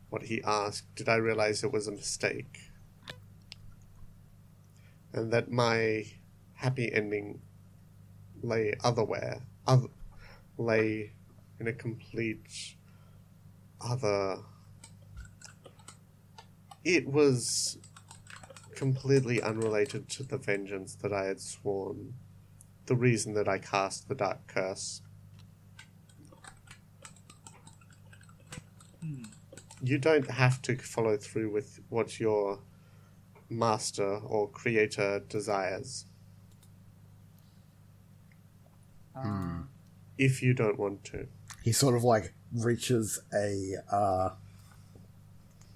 what he asked did I realize it was a mistake. And that my happy ending lay otherwhere, other, lay in a complete other. It was completely unrelated to the vengeance that I had sworn. The reason that I cast the Dark Curse. you don't have to follow through with what your master or creator desires Um, if you don't want to. he sort of like reaches a uh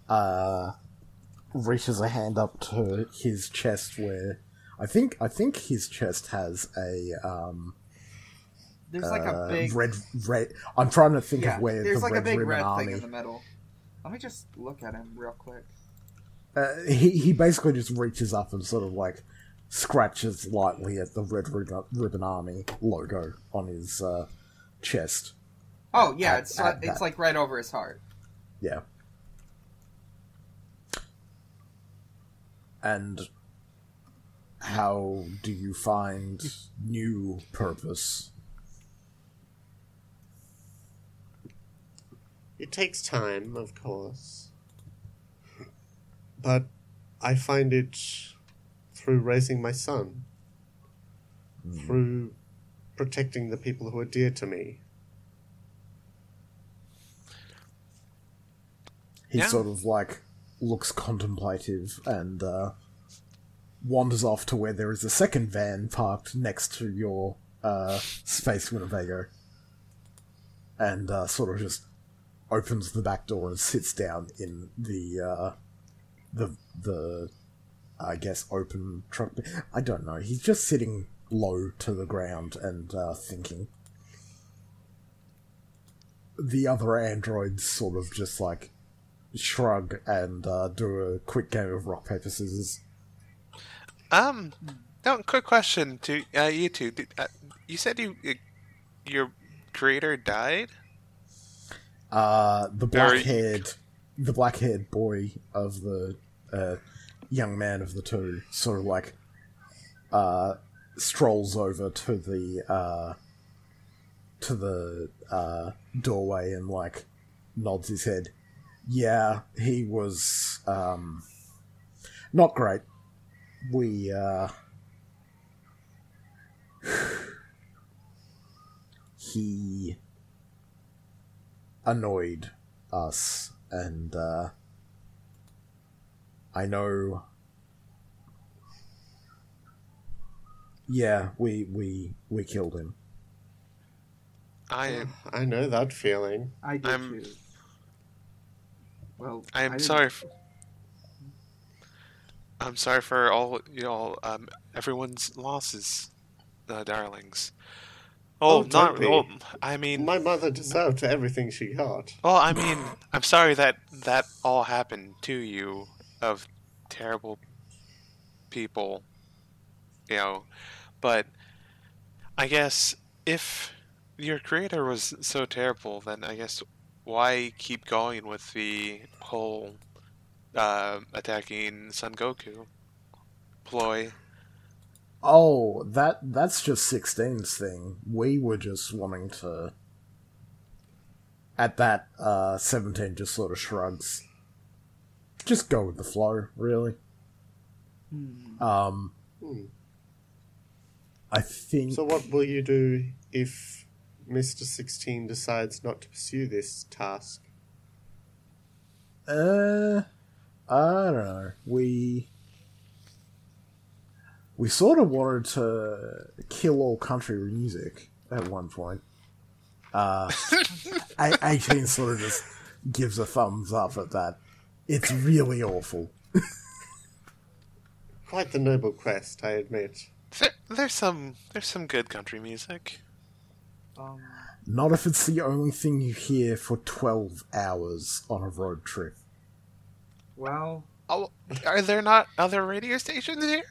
uh reaches a hand up to his chest where I think I think his chest has a um there's like a uh, big red red I'm trying to think yeah, of where there's the like red a big red army thing in the middle. Let me just look at him real quick. uh, he he basically just reaches up and sort of like scratches lightly at the red ribbon, ribbon army logo on his uh, chest. Oh yeah, At- it's at uh, it's that. like right over his heart. Yeah. And how do you find new purpose? It takes time, of course. But I find it through raising my son, through protecting the people who are dear to me. He Yeah. sort of like looks contemplative and uh, wanders off to where there is a second van parked next to your uh, Space Winnebago. And uh, sort of just opens the back door and sits down in the uh, the the I guess open truck. I don't know. He's just sitting low to the ground and uh, thinking. The other androids sort of just like shrug and uh, do a quick game of rock paper scissors. Um, no, quick question to uh, you two. Did, uh, you said you uh, your creator died. Uh, the Very- black-haired, the black-haired boy of the uh, young man of the two, sort of like uh, strolls over to the uh, to the uh, doorway and like nods his head. Yeah, he was um, not great. We uh, he annoyed us and uh I know Yeah, we we we killed him. I I know that feeling. I did I'm- too. Well, I am didn't- sorry. For, I'm sorry for all you all um everyone's losses, uh, darlings. Oh, Oh, not. don't be. Well, I mean, My mother deserved everything she got. well, I mean, I'm sorry that that all happened to you of terrible people. You know, but I guess if your creator was so terrible, then I guess why keep going with the whole uh, attacking Son Goku ploy? Oh, that that's just 16's thing. We were just wanting to at that uh 17 just sort of shrugs. Just go with the flow, really. Um Hmm. I think So, what will you do if Mr. 16 decides not to pursue this task? Uh, I don't know. We we sort of wanted to kill all country music at one point. Uh, A- eighteen sort of just gives a thumbs up at that. It's really awful. Quite the noble quest, I admit. There, there's some there's some good country music. Um, Not if it's the only thing you hear for twelve hours on a road trip. well, Oh, are there not other radio stations here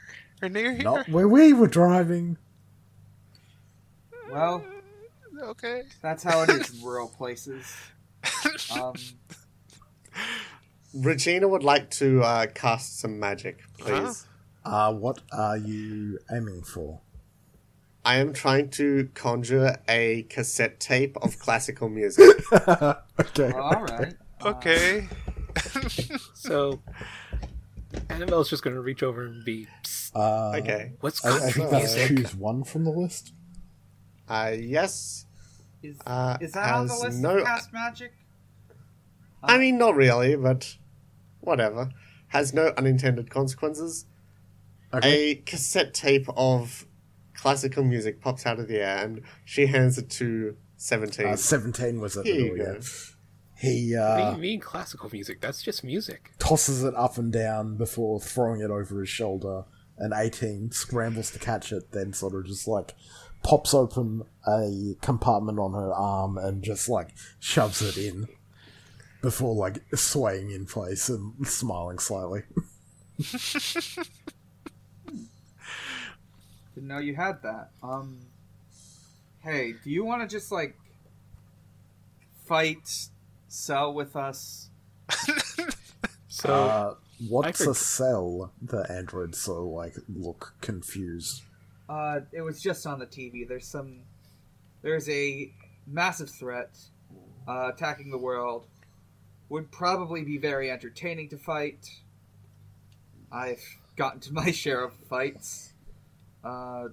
or near here? Not where we were driving. well, Okay. that's how it is in rural places. Um, Regina would like to uh, cast some magic, please. Uh, what are you aiming for? I am trying to conjure a cassette tape of classical music. okay. all right. Uh, okay. So, Annabelle's just gonna reach over and be, Uh, okay. what's I, I think that's music? choose one from the list. Uh, yes. Is, Uh, is that on the as list no- of cast magic? I mean, not really, but whatever. Has no unintended consequences. Okay. A cassette tape of classical music pops out of the air, and she hands it to Seventeen. Uh, 17 was it? Here you door, go. yeah. He What do uh, you mean classical music? That's just music. tosses it up and down before throwing it over his shoulder, and 18 scrambles to catch it, then sort of just like pops open a compartment on her arm and just like shoves it in before like swaying in place and smiling slightly. Didn't know you had that. Um, hey, do you want to just like fight Cell with us? So Uh, what's I a forg- cell? The androids so like look confused. Uh, it was just on the TV. There's some. There's a massive threat uh, attacking the world. Would probably be very entertaining to fight. I've gotten to my share of fights. Uh,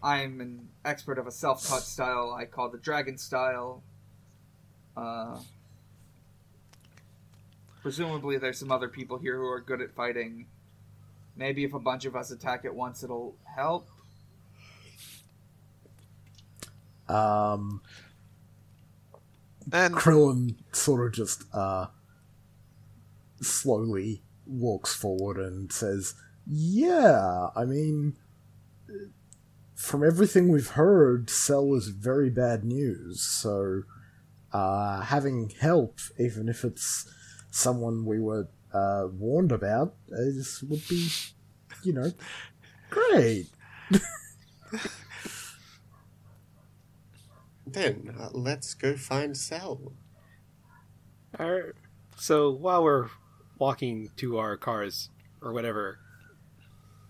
I'm an expert of a self-taught style I call the dragon style. Uh, presumably, there's some other people here who are good at fighting. Maybe if a bunch of us attack at once, it'll help. Um, And Krillin sort of just uh, slowly walks forward and says, "Yeah, I mean, from everything we've heard, Cell is very bad news. So, uh, having help, even if it's someone we were uh, warned about, is would be, you know, great." Then uh, let's go find Cell. Alright. So while we're walking to our cars or whatever,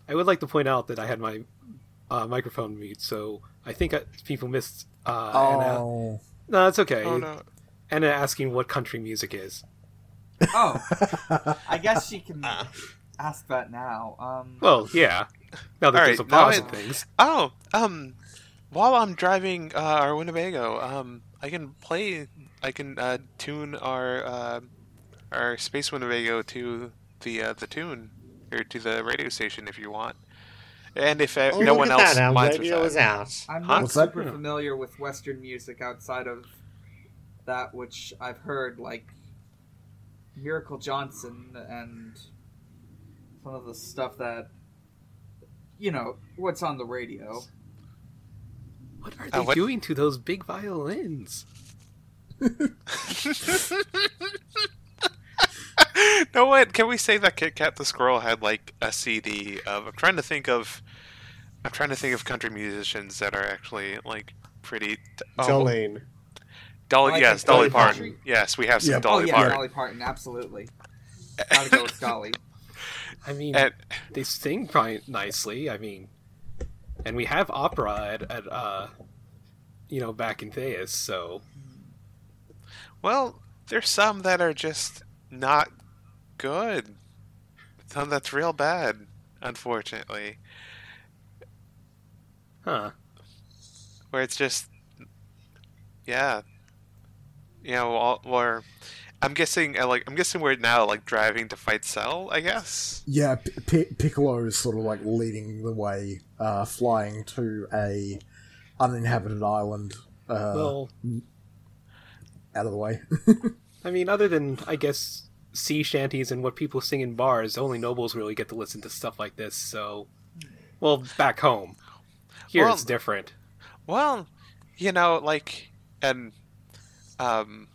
I would like to point out that I had my uh, microphone mute, so I think I, people missed uh, Anna. Oh, No, it's okay. oh no, Anna asking what country music is. Oh, I guess she can Ah. ask that now. Um, Well, yeah. Now that All there's a right, now pause it- and things. oh um, while I'm driving uh, our Winnebago, um, I can play, I can uh, tune our uh, our Space Winnebago to the uh, the tune or to the radio station if you want, and if uh, Oh, no one else that, our minds radio with is that. out. I'm Huh? not What's that? super familiar with Western music outside of that which I've heard, like Miracle Johnson and some of the stuff that you know what's on the radio. What are Uh, they what- doing to those big violins? no, what? Can we say that Kit Kat the Squirrel had like a CD of? I'm trying to think of. I'm trying to think of country musicians that are actually like pretty. Oh, Jolene. Dolly, Like yes, Dolly Dolly Parton. Parton? Yes, we have some Yep. Dolly oh yeah, Parton. Dolly Parton, absolutely. Gotta go with Dolly. I mean, And they sing quite nicely. I mean, and we have opera at, at uh, you know, back in Theus, so well, there's some that are just not good. Some that's real bad, unfortunately. huh? Where it's just, yeah, you know, all, or I'm guessing, uh, like, I'm guessing we're now like driving to fight Cell. I guess. Yeah, P- P- Piccolo is sort of like leading the way, uh, flying to a uninhabited island. Uh, well, out of the way. I mean, other than I guess sea shanties and what people sing in bars, only nobles really get to listen to stuff like this. So, well, back home, here Well- it's different. Well, you know, like, and, um,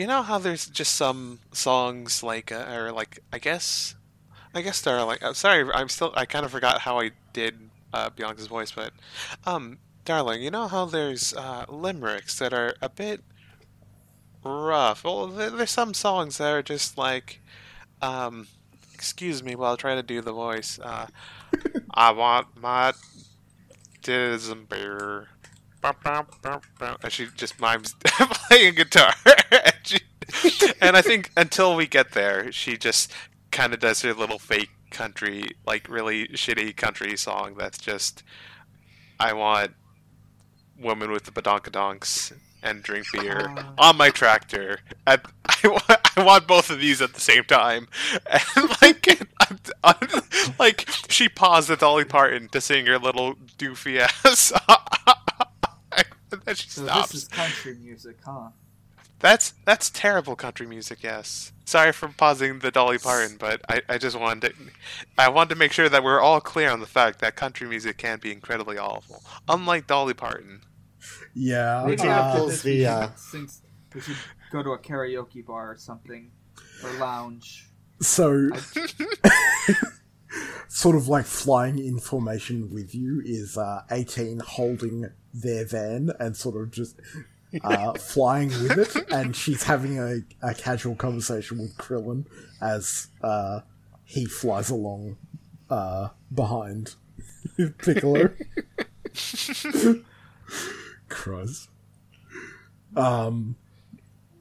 you know how there's just some songs like, uh, or like, I guess, I guess there are like, I'm sorry, I'm still, I kind of forgot how I did uh, Bianca's voice, but, um, darling, you know how there's uh, limericks that are a bit rough. Well, there, there's some songs that are just like, um, excuse me while I try to do the voice. Uh, I want my December. And she just mimes playing guitar. and, she- and I think until we get there, she just kind of does her little fake country, like really shitty country song that's just, I want woman with the badonkadonks and drink beer Ah. on my tractor. At, I, wa- I want both of these at the same time. And like, like she paused at Dolly Parton to sing her little doofy ass. and then she So stops. this is country music, huh? That's that's terrible country music. Yes. Sorry for pausing the Dolly Parton, but I, I just wanted to, I wanted to make sure that we're all clear on the fact that country music can be incredibly awful, unlike Dolly Parton. Yeah. Maybe Regina uh, after pulls this, the, we, uh, should we should go to a karaoke bar or something, or lounge. so, sort of like flying in formation with you is uh, 18 holding their van and sort of just uh, flying with it, and she's having a, a casual conversation with Krillin as uh, he flies along uh, behind Piccolo. Christ. Um,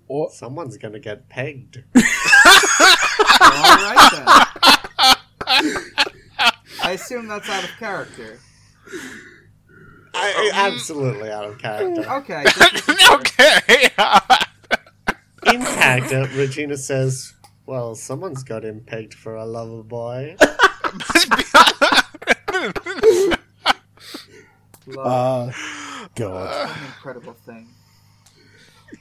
or, Someone's gonna get pegged. All right then. I assume that's out of character. I, absolutely out of character. Okay. just making sure. okay. In character, Regina says, "Well, someone's got him pegged for a lover boy." Love, uh, God. what an incredible thing.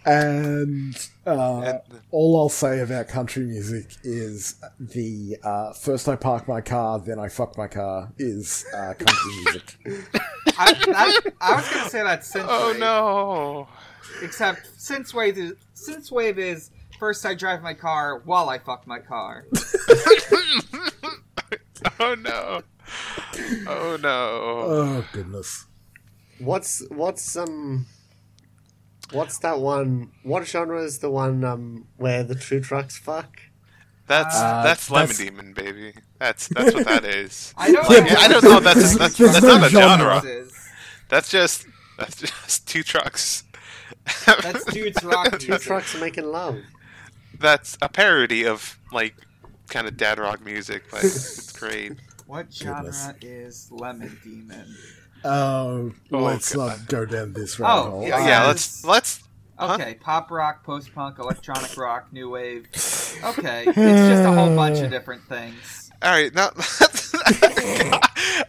And, uh, And- all I'll say about country music is the uh, first I park my car, then I fuck my car is uh, country music. I, that, I was gonna say that synthwave. oh no. Except synthwave is synthwave is first I drive my car while I fuck my car. Oh no. Oh no. Oh goodness. What's what's um, what's that one? What genre is the one um where the two trucks fuck? That's Uh, that's lemon that's- demon, baby. That's that's what that is. I don't Yeah, know. I don't know. That's There's- that's, there's that's no not a genre. genre. That's just that's just two trucks. That's dudes rock Two trucks making love. That's a parody of like kind of dad rock music, but it's great. What genre Goodness. is Lemon Demon? Oh, Oh, let's God. not go down this rabbit Oh, hole. yeah, Uh, yeah, Uh, let's let's. Huh? Okay, pop rock, post punk, electronic rock, new wave. Okay, it's just a whole bunch of different things. All right, now.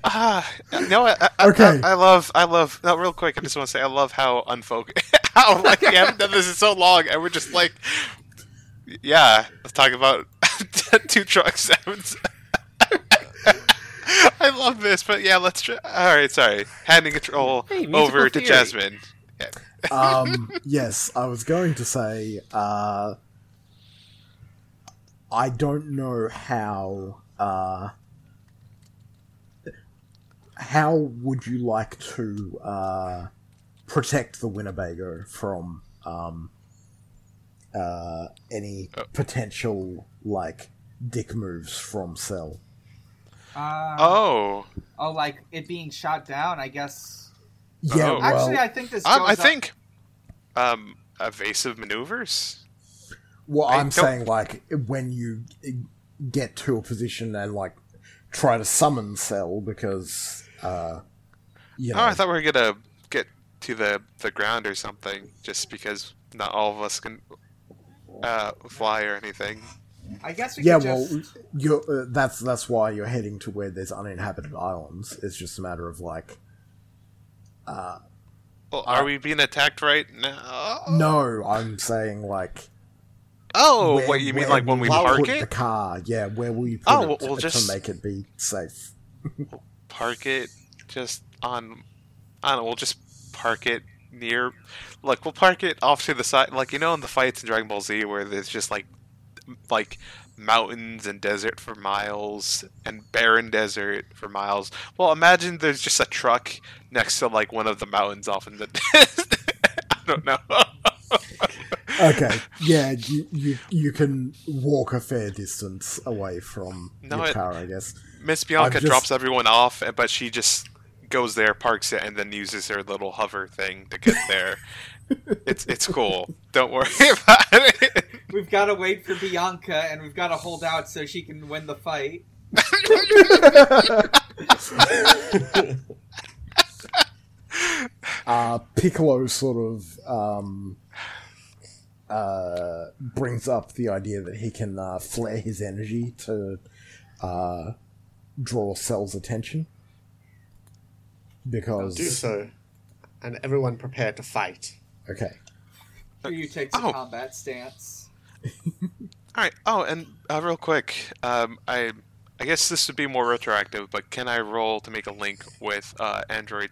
Ah, no, I, I, Okay. I, I love, I love. No, real quick, I just want to say, I love how unfocused, how like we haven't done this in so long, and we're just like, yeah, let's talk about two truck sounds. I love this, but yeah, let's try. All right, sorry, handing control Hey, musical over to. Jasmine. Yeah. um, yes, I was going to say, uh, I don't know how, uh, how would you like to, uh, protect the Winnebago from, um, uh, any Oh. potential, like, dick moves from Cell? Uh, Oh, oh, like it being shot down. I guess. Yeah, Oh. well, Actually, I think this. um, goes I up- think um, evasive maneuvers. Well, I I'm saying like when you get to a position and like try to summon Cell because uh you know Oh, I thought we were gonna get to the the ground or something, just because not all of us can uh, fly or anything. I guess we yeah, could well, just. you're uh, that's that's why you're heading to where there's uninhabited islands. It's just a matter of like uh Well, are we being attacked right now? no, I'm saying like Oh, where- what you mean, like when we park put it? the car? Yeah, where will you put Oh, it we'll- to, we'll to just- make it be safe? Park it just on. I don't know. We'll just park it near. Look, we'll park it off to the side, like you know, in the fights in Dragon Ball Z, where there's just like, like mountains and desert for miles and barren desert for miles. Well, imagine there's just a truck next to like one of the mountains off in the. I don't know. Okay, yeah, you, you you can walk a fair distance away from No, your it- car, I guess. Miss Bianca just- drops everyone off, but she just goes there, parks it, and then uses her little hover thing to get there. it's it's cool. Don't worry about it. We've got to wait for Bianca, and we've got to hold out so she can win the fight. uh, Piccolo sort of um, uh, brings up the idea that he can uh, flare his energy to uh, draw Cell's attention. Because Do so, and everyone prepare to fight. Okay, you take the Oh. combat stance. All right. Oh, and uh, real quick, um, I I guess this would be more retroactive, but can I roll to make a link with uh, Android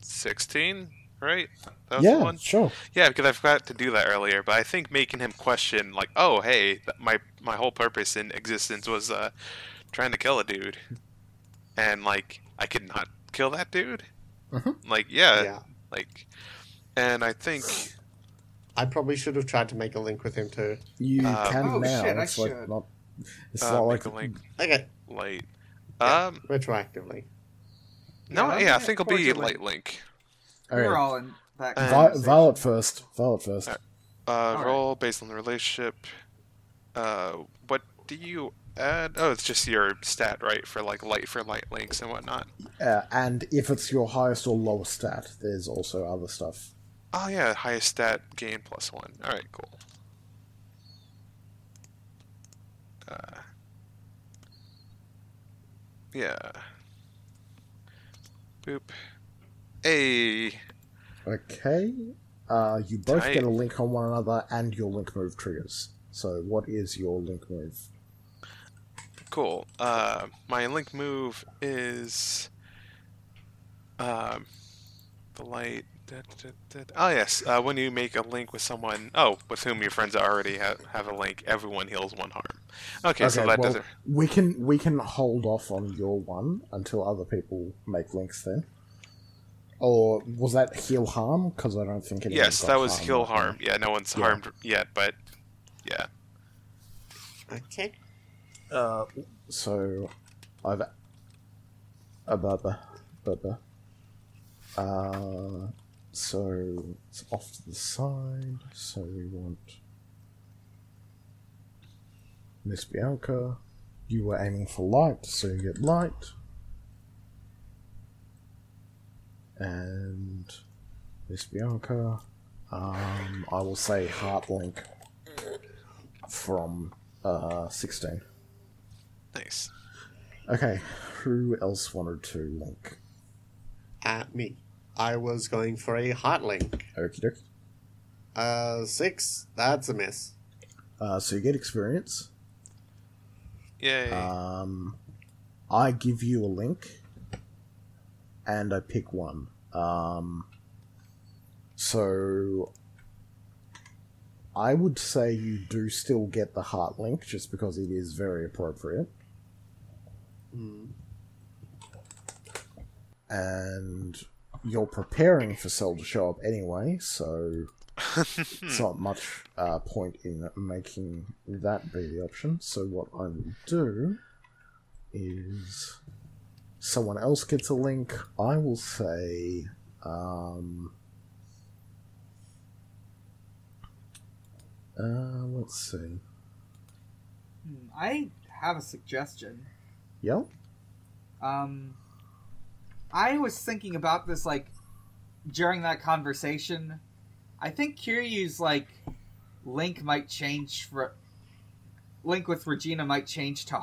16? Right? That was the yeah, one. sure. Yeah, because I forgot to do that earlier. But I think making him question, like, oh, hey, my my whole purpose in existence was uh, trying to kill a dude, and like I could not kill that dude. Mhm. Like, yeah, yeah. like, and I think I probably should have tried to make a link with him too. You Uh, can Oh, now. shit, I like should. not. It's uh, not make like a link Okay, light. Yeah. Um, retroactively. no, Yeah, yeah, I I'm think it'll be fortunately- light link. We're all in that. Uh, Vi- Violet first. Violet first. Uh, right. roll based on the relationship. Uh, what do you add? Oh, it's just your stat, right? For like light for light links and whatnot. Uh, and if it's your highest or lowest stat, there's also other stuff. Oh yeah, highest stat gain plus one. All right, cool. Uh, yeah. Boop. Hey. Okay. Uh, you both Tight. get a link on one another, and your link move triggers. So, what is your link move? Cool. Uh, my link move is um, the light. Da, da, da, da. Oh yes, uh, when you make a link with someone, oh, with whom your friends already have, have a link, everyone heals one harm. Okay, so that well, doesn't. we can we can hold off on your one until other people make links. Then, or was that heal harm? Because I don't think anyone Yes, that was harmed heal harm. Yeah, no one's Yeah. harmed yet, but yeah. Okay. Uh, so I've a bubba bubba. Uh, so it's off to the side. So we want Miss Bianca. You were aiming for light, so you get light. And Miss Bianca. Um, I will say heart link from uh sixteen. Nice. Okay, who else wanted to link? At me. I was going for a heart link. Okie dokie. Uh, six. That's a miss. Uh, so you get experience. Yay. Um, I give you a link, and I pick one. Um, so I would say you do still get the heart link, just because it is very appropriate. Hmm. And you're preparing for Cell to show up anyway, so it's not much uh, point in making that be the option. So what I will do is someone else gets a link. I will say, um, uh, let's see. Hmm, I have a suggestion. Yep. Um, I was thinking about this like during that conversation. I think Kiryu's like link might change for link with Regina might change to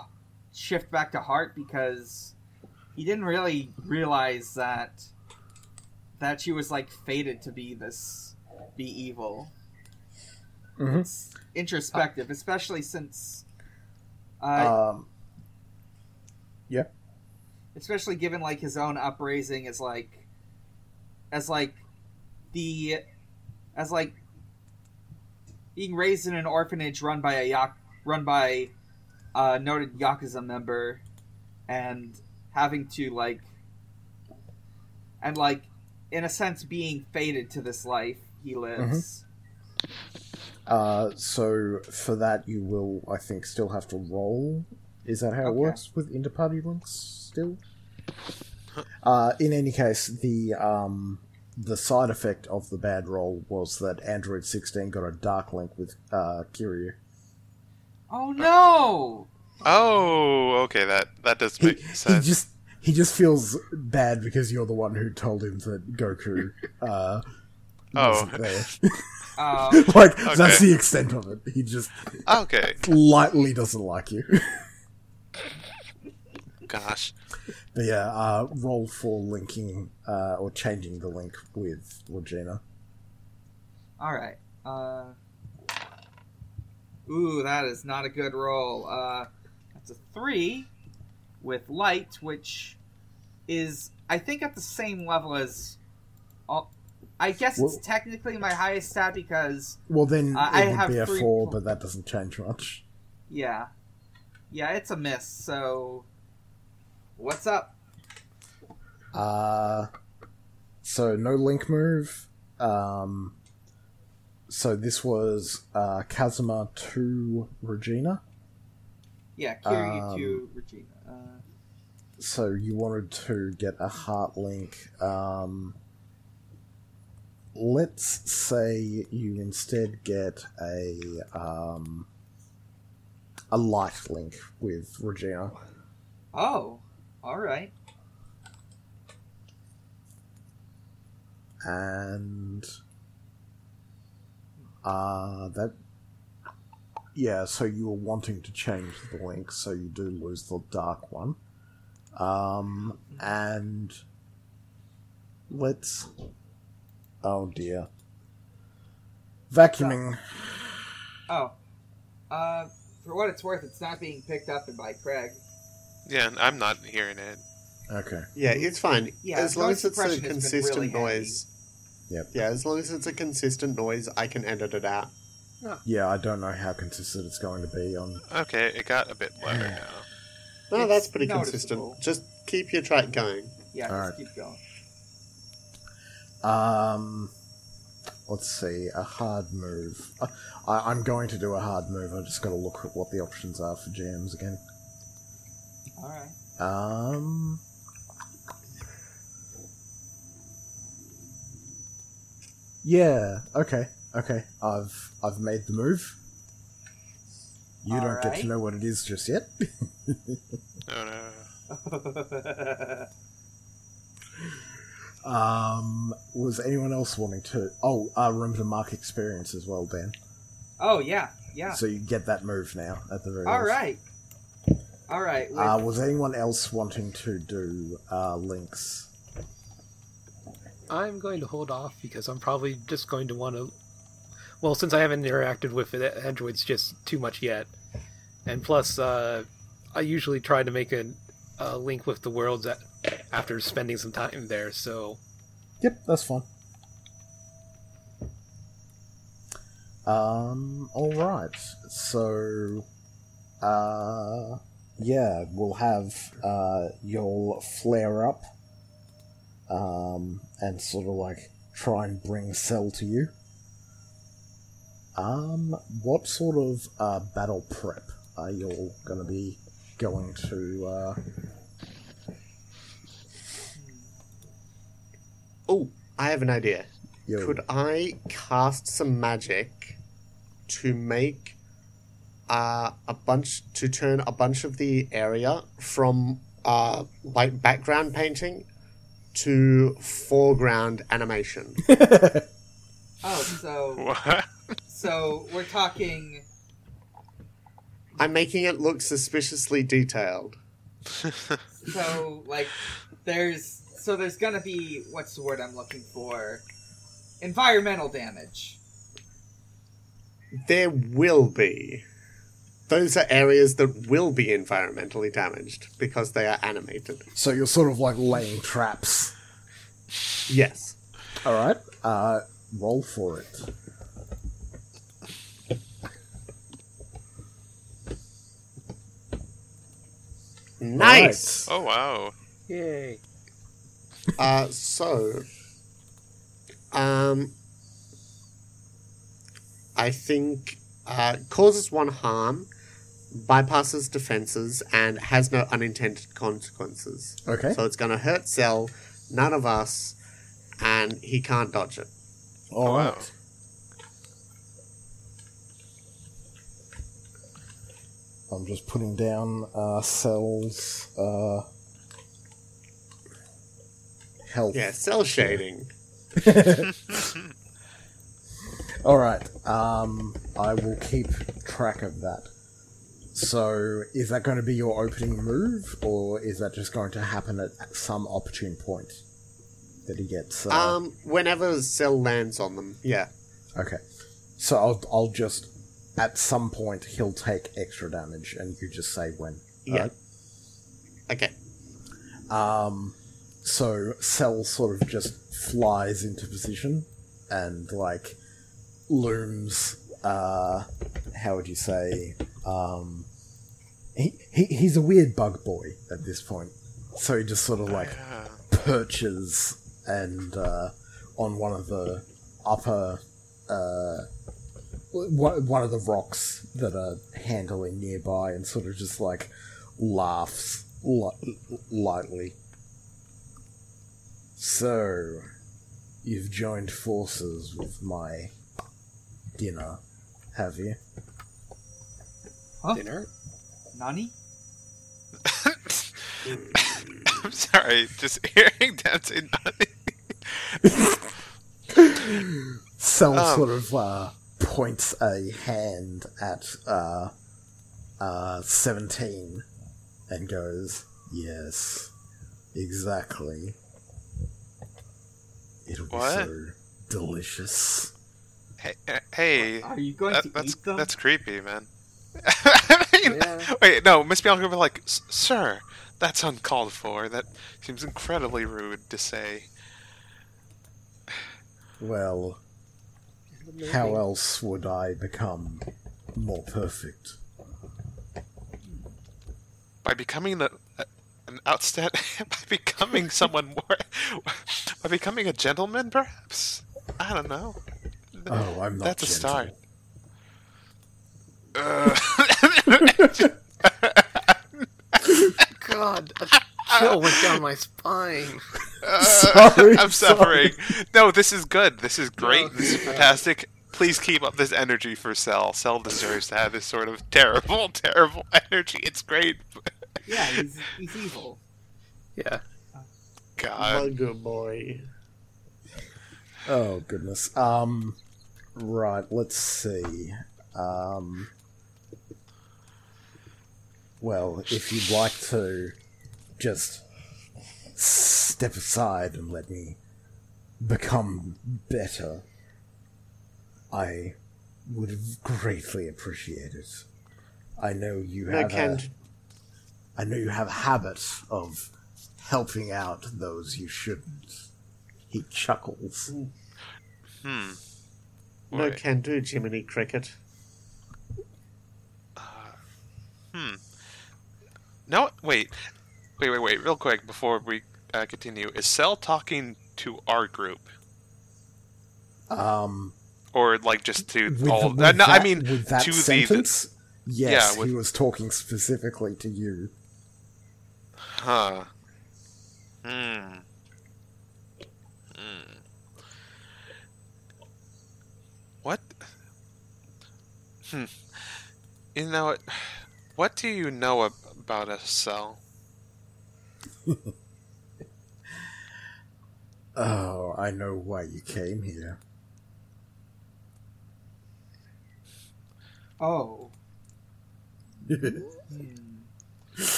shift back to heart because he didn't really realize that that she was like fated to be this be evil. Mhm. It's introspective, especially since uh, Um, yeah. Especially given like his own upraising as like as like the as like being raised in an orphanage run by a yak run by a noted yakuza member and having to like and like in a sense being fated to this life he lives Uh, so for that, you will, I think, still have to roll. Is that how it works with interparty links? Still. Uh, in any case, the um, the side effect of the bad roll was that Android 16 got a dark link with uh, Kiryu. oh no oh, okay. That that does He, make he sense. just he just feels bad because you're the one who told him that Goku uh, Oh. wasn't there. Oh, like that's the extent of it. He just Okay. lightly doesn't like you. Gosh. but yeah, uh, roll for linking uh, or changing the link with Regina. all right. Uh, ooh, that is not a good roll. Uh, that's a three with light, which is I think at the same level as. all I guess it's Well- technically my highest stat because Well, then Uh, it I would have be a four, po- but that doesn't change much. yeah, yeah, it's a miss. So, what's up? Uh, so no link move. Um, so this was uh, Kazuma to Regina. Yeah, Kiryu Um, to Regina. Uh, So you wanted to get a heart link. Um, let's say you instead get a um, a light link with Regina. oh, all right. and uh that yeah so you were wanting to change the link so you do lose the dark one um and let's oh dear vacuuming Oh, uh, for what it's worth, it's not being picked up by Craig. Yeah, I'm not hearing it. okay Yeah, it's fine. Yeah, as long as it's a suppression has been consistent really handy. noise. Yep. Yeah, as long as it's a consistent noise, I can edit it out. yeah i don't know how consistent it's going to be on Okay, it got a bit louder now. No, It's that's pretty noticeable. consistent. Just keep your track going. Yeah, just Alright. keep going. Um, let's see, a hard move. Uh, I, I'm going to do a hard move. I just got to look at what the options are for jams again. All right. Um, yeah. Okay. Okay. I've I've made the move. You don't get to know what it is just yet. No, no. um, was anyone else wanting to? Oh, uh, remember to mark experience as well, Dan. oh yeah, yeah. So you get that move now at the very All least. right. All right. Uh, was anyone else wanting to do uh, links? I'm going to hold off because I'm probably just going to want to. Well, since I haven't interacted with the androids just too much yet, and plus, uh, I usually try to make a, a link with the worlds at, after spending some time there. So Yep, that's fine. Um, alright. So, uh, yeah, we'll have, uh, you'll flare up, um, and sort of like try and bring Cell to you. Um, what sort of, uh, battle prep are you all gonna be going to, uh, Oh, I have an idea. yo- Could I cast some magic to make uh, a bunch to turn a bunch of the area from uh, like background painting to foreground animation? oh, so What? so we're talking. I'm making it look suspiciously detailed. So like, there's so there's gonna be what's the word I'm looking for? Environmental damage. There will be. Those are areas that will be environmentally damaged because they are animated. so you're sort of like laying traps. Yes. Alright, uh, roll for it. Nice. oh wow. yay! Uh, so, um, I think uh, causes one harm, bypasses defenses, and has no unintended consequences. Okay. So it's going to hurt Cell, none of us, and he can't dodge it. All Oh, right. wow. I'm just putting down uh, cells. Uh, health. Yeah, cell shading. All right. Um, I will keep track of that. So, is that going to be your opening move, or is that just going to happen at some opportune point that he gets? Uh, Um, whenever cell lands on them, yeah. okay. So I'll I'll just at some point he'll take extra damage, and you just say when. Yeah. alright? Okay. Um, so Cell sort of just flies into position and like looms. Uh, how would you say? Um, he, he he's a weird bug boy at this point. So he just sort of like Yeah. perches and uh, on one of the upper uh, one one of the rocks that are handling nearby and sort of just like laughs li- lightly. So, you've joined forces with my dinner, have you? Huh? Dinner? Nani? I'm sorry, just hearing that say Cell Um. sort of uh, points a hand at uh, uh, 17 and goes, Yes, exactly. It'll be What? so delicious. Hey, uh, hey Are you going that- to that's eat them? that's creepy, man. I Yeah. Wait, no, Miss Bianca would be like, "Sir, that's uncalled for. That seems incredibly rude to say." Well, how else would I become more perfect? By becoming a, a, an outstanding, by becoming someone more, by becoming a gentleman, perhaps. I don't know. Oh, I'm not That's a start. Uh, God, a chill went down my spine. uh, Sorry, I'm sorry. suffering. No, this is good. This is great. This is fantastic. Please keep up this energy for Cell. Cell deserves to have this sort of terrible, terrible energy. It's great. Yeah, he's, he's evil. Yeah. God. good boy. Oh goodness. Um right, let's see. Um Well, if you'd like to just step aside and let me become better, I would greatly appreciate it. I know you have a, can't. I know you have a habit of helping out those you shouldn't. He chuckles. Hmm. No Wait. can do, Jiminy Cricket. Hmm. No, wait, wait, wait, wait. Real quick before we uh, continue, is Cell talking to our group Um, or like just to all? with uh, no, I mean with that to sentence, yes, Yeah, with- he was talking specifically to you. Huh. Hmm. Hmm. What? Hmm. You know what? What do you know ab- about us, Cell? Oh, I know why you came here. Oh.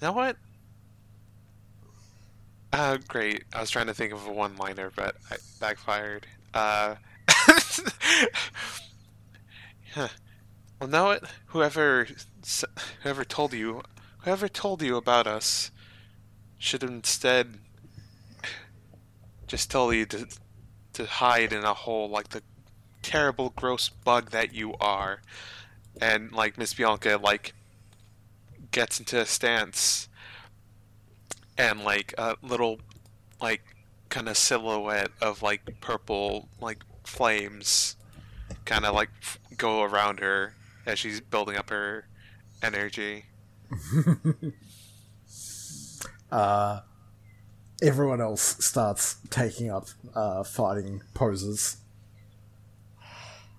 You know what? Uh, great. I was trying to think of a one-liner, but I backfired. Uh, huh. Well, know what? Whoever, whoever told you, whoever told you about us, should instead just tell you to to hide in a hole like the terrible, gross bug that you are, and like Miss Bianca, like gets into a stance and like a little like kind of silhouette of like purple like flames kind of like f- go around her as she's building up her energy Uh, everyone else starts taking up uh, fighting poses.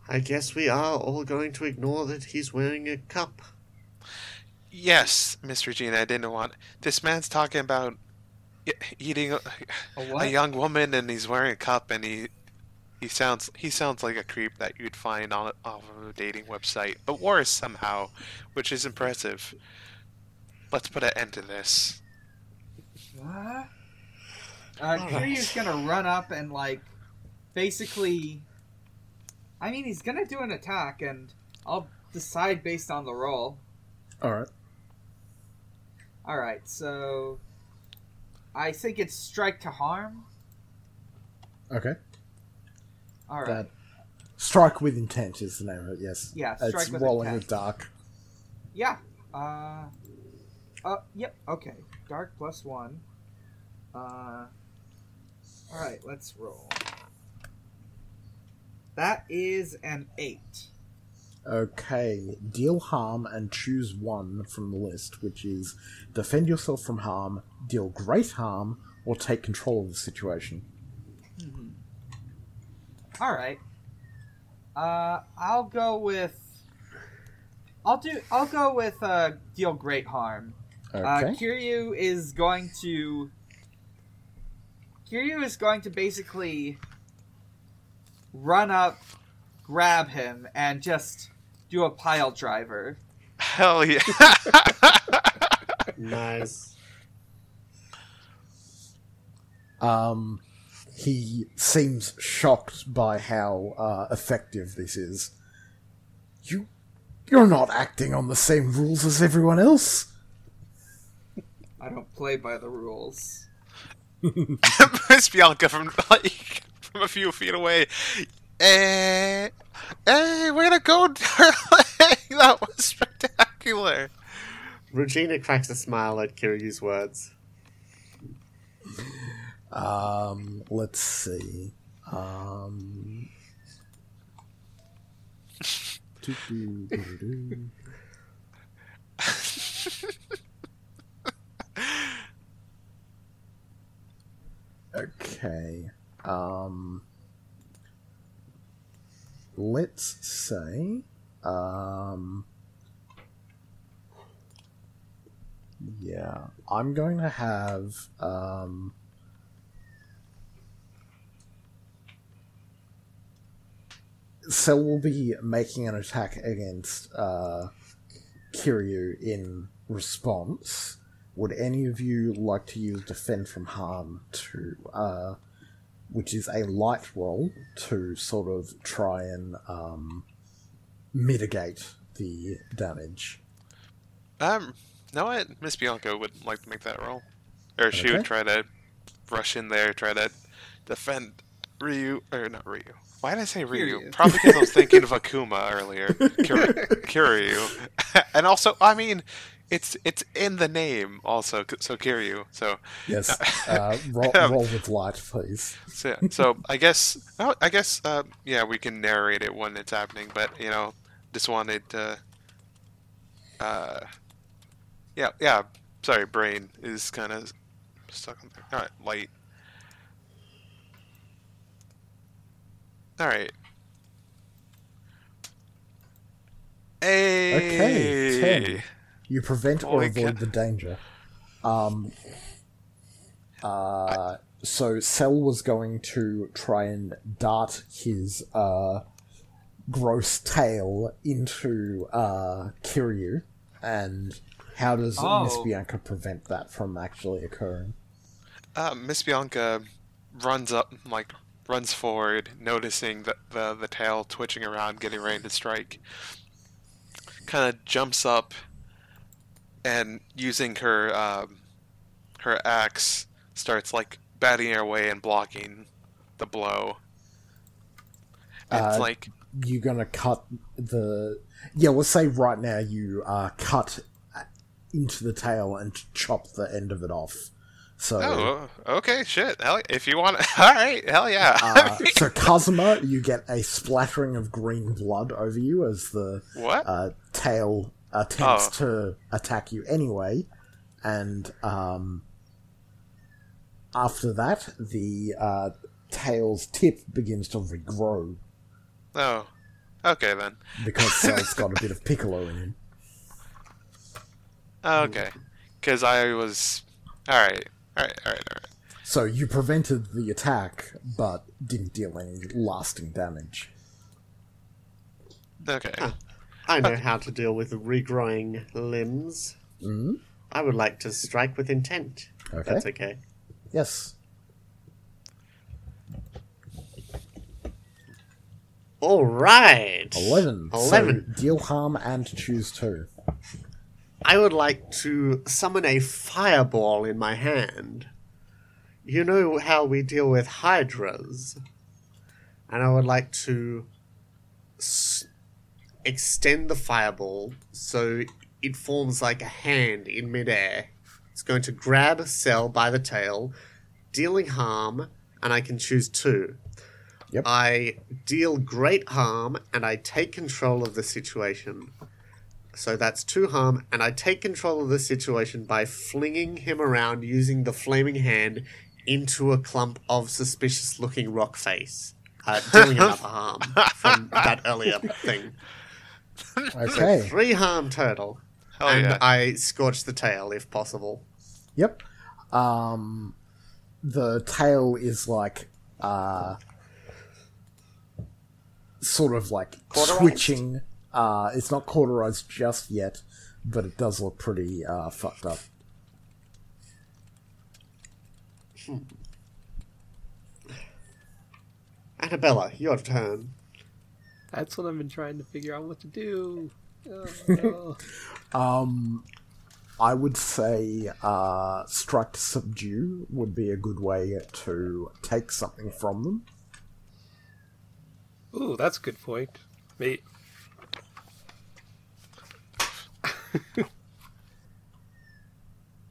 I guess we are all going to ignore that he's wearing a cup. yes miss regina i didn't want this man's talking about eating a, A a young woman and he's wearing a cup and he he sounds he sounds like a creep that you'd find on a, off of a dating website, but worse somehow, which is impressive. Let's put an end to this. What? Uh, All Kiryu's gonna run up and like, basically. I mean, he's gonna do an attack, and I'll decide based on the roll. Alright. All right, so I think it's strike to harm. Okay. All right. That strike with intent is the name of it. Yes. Yeah, It's strike with rolling intent. with dark. Yeah. Uh. Uh. Yep. Okay. Dark plus one. Uh. All right. Let's roll. That is an eight. Okay. Deal harm and choose one from the list, which is defend yourself from harm, deal great harm, or take control of the situation. All right. Uh, I'll go with. I'll do. I'll go with uh, deal great harm. Uh, Kiryu is going to. Kiryu is going to basically run up, grab him, and just do a pile driver. Hell yeah! Nice. Um, he seems shocked by how uh, effective this is. You, you're not acting on the same rules as everyone else. I don't play by the rules. Miss Bianca from like from a few feet away. Eh, hey, way to go, darling! That was spectacular. Regina cracks a smile at Kiryu's words. Um, let's see. Um. Okay. Um. Let's say. Um. Yeah, I'm going to have. Um. Cell will be making an attack against uh, Kiryu in response. Would any of you like to use Defend from Harm to, uh, which is a light roll, to sort of try and um, mitigate the damage? Um, no, what? Miss Bianca would like to make that roll, or she Okay. would try to rush in there, try to defend Ryu, or not Ryu. Why did I say Ryu? Kiryu. Probably because I was thinking of Akuma earlier. Kir- Kiryu, and also, I mean, it's it's in the name also, so Kiryu. So Yes. Uh, roll, Um, roll with light, please. So, so I guess oh, I guess uh, yeah, we can narrate it when it's happening, but you know, just wanted to. Uh, yeah, yeah. Sorry, brain is kind of stuck on there. All right, light. All right. Hey. Okay, ten. You prevent or avoid the danger. Um. Uh. So Cell was going to try and dart his uh, gross tail into uh, Kiryu, and how does Miss Oh. Bianca prevent that from actually occurring? Uh, Miss Bianca runs up, like runs forward, noticing the, the the tail twitching around, getting ready to strike. Kind of jumps up, and using her um, her axe, starts like batting her way and blocking the blow. It's Uh, like you're gonna cut the? Yeah, let's say right now you uh, cut into the tail and chop the end of it off. So. oh, okay, shit. Hell, if you want, all right, hell yeah. Uh, so Kazuma, you get a splattering of green blood over you as the what? uh, tail attempts Oh. to attack you anyway, and um, after that, the uh, tail's tip begins to regrow oh, okay then. because Cell's got a bit of piccolo in him. Okay, because I was all right. All right, all right, all right. So you prevented the attack, but didn't deal any lasting damage. Okay. Huh. I know how to deal with regrowing limbs. Mm? I would like to strike with intent. Okay. That's okay. Yes. All right. Eleven. Eleven. So deal harm and choose two. I would like to summon a fireball in my hand. You know how we deal with hydras. And I would like to s- extend the fireball so it forms like a hand in midair. It's going to grab a cell by the tail, dealing harm, and I can choose two. Yep. I deal great harm and I take control of the situation. So that's two harm, and I take control of the situation by flinging him around using the flaming hand into a clump of suspicious looking rock face, uh, dealing another harm from that earlier thing. Okay. Three harm total. Hell and yeah. I scorch the tail if possible. Yep. Um, the tail is like uh, sort of like Cauterized? twitching. Uh, it's not cauterized just yet, but it does look pretty uh, fucked up. Annabella, your turn. That's what I've been trying to figure out what to do. Oh, Um, I would say uh, strike to subdue would be a good way to take something from them. Ooh, that's a good point. Mate.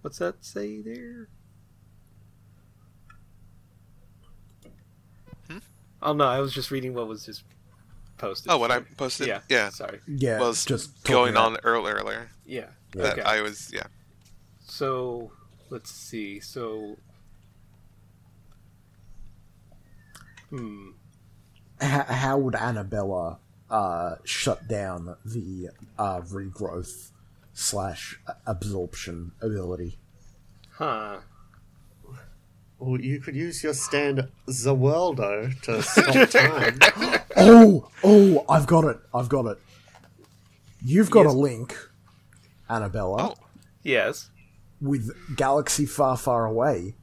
What's that say there? Oh no, I was just reading what was just posted. Oh, what I posted? Yeah. Yeah. Sorry. Yeah, was just going on earl- earlier. Yeah. That Okay. I was, yeah. So let's see. So hmm. H- how would Annabella uh, shut down the uh, regrowth slash absorption ability? Huh. Or you could use your stand Za Warudo to stop time. Oh, oh, I've got it. I've got it. You've got Yes. a link, Annabella, Oh. Yes. with Galaxy Far, Far Away.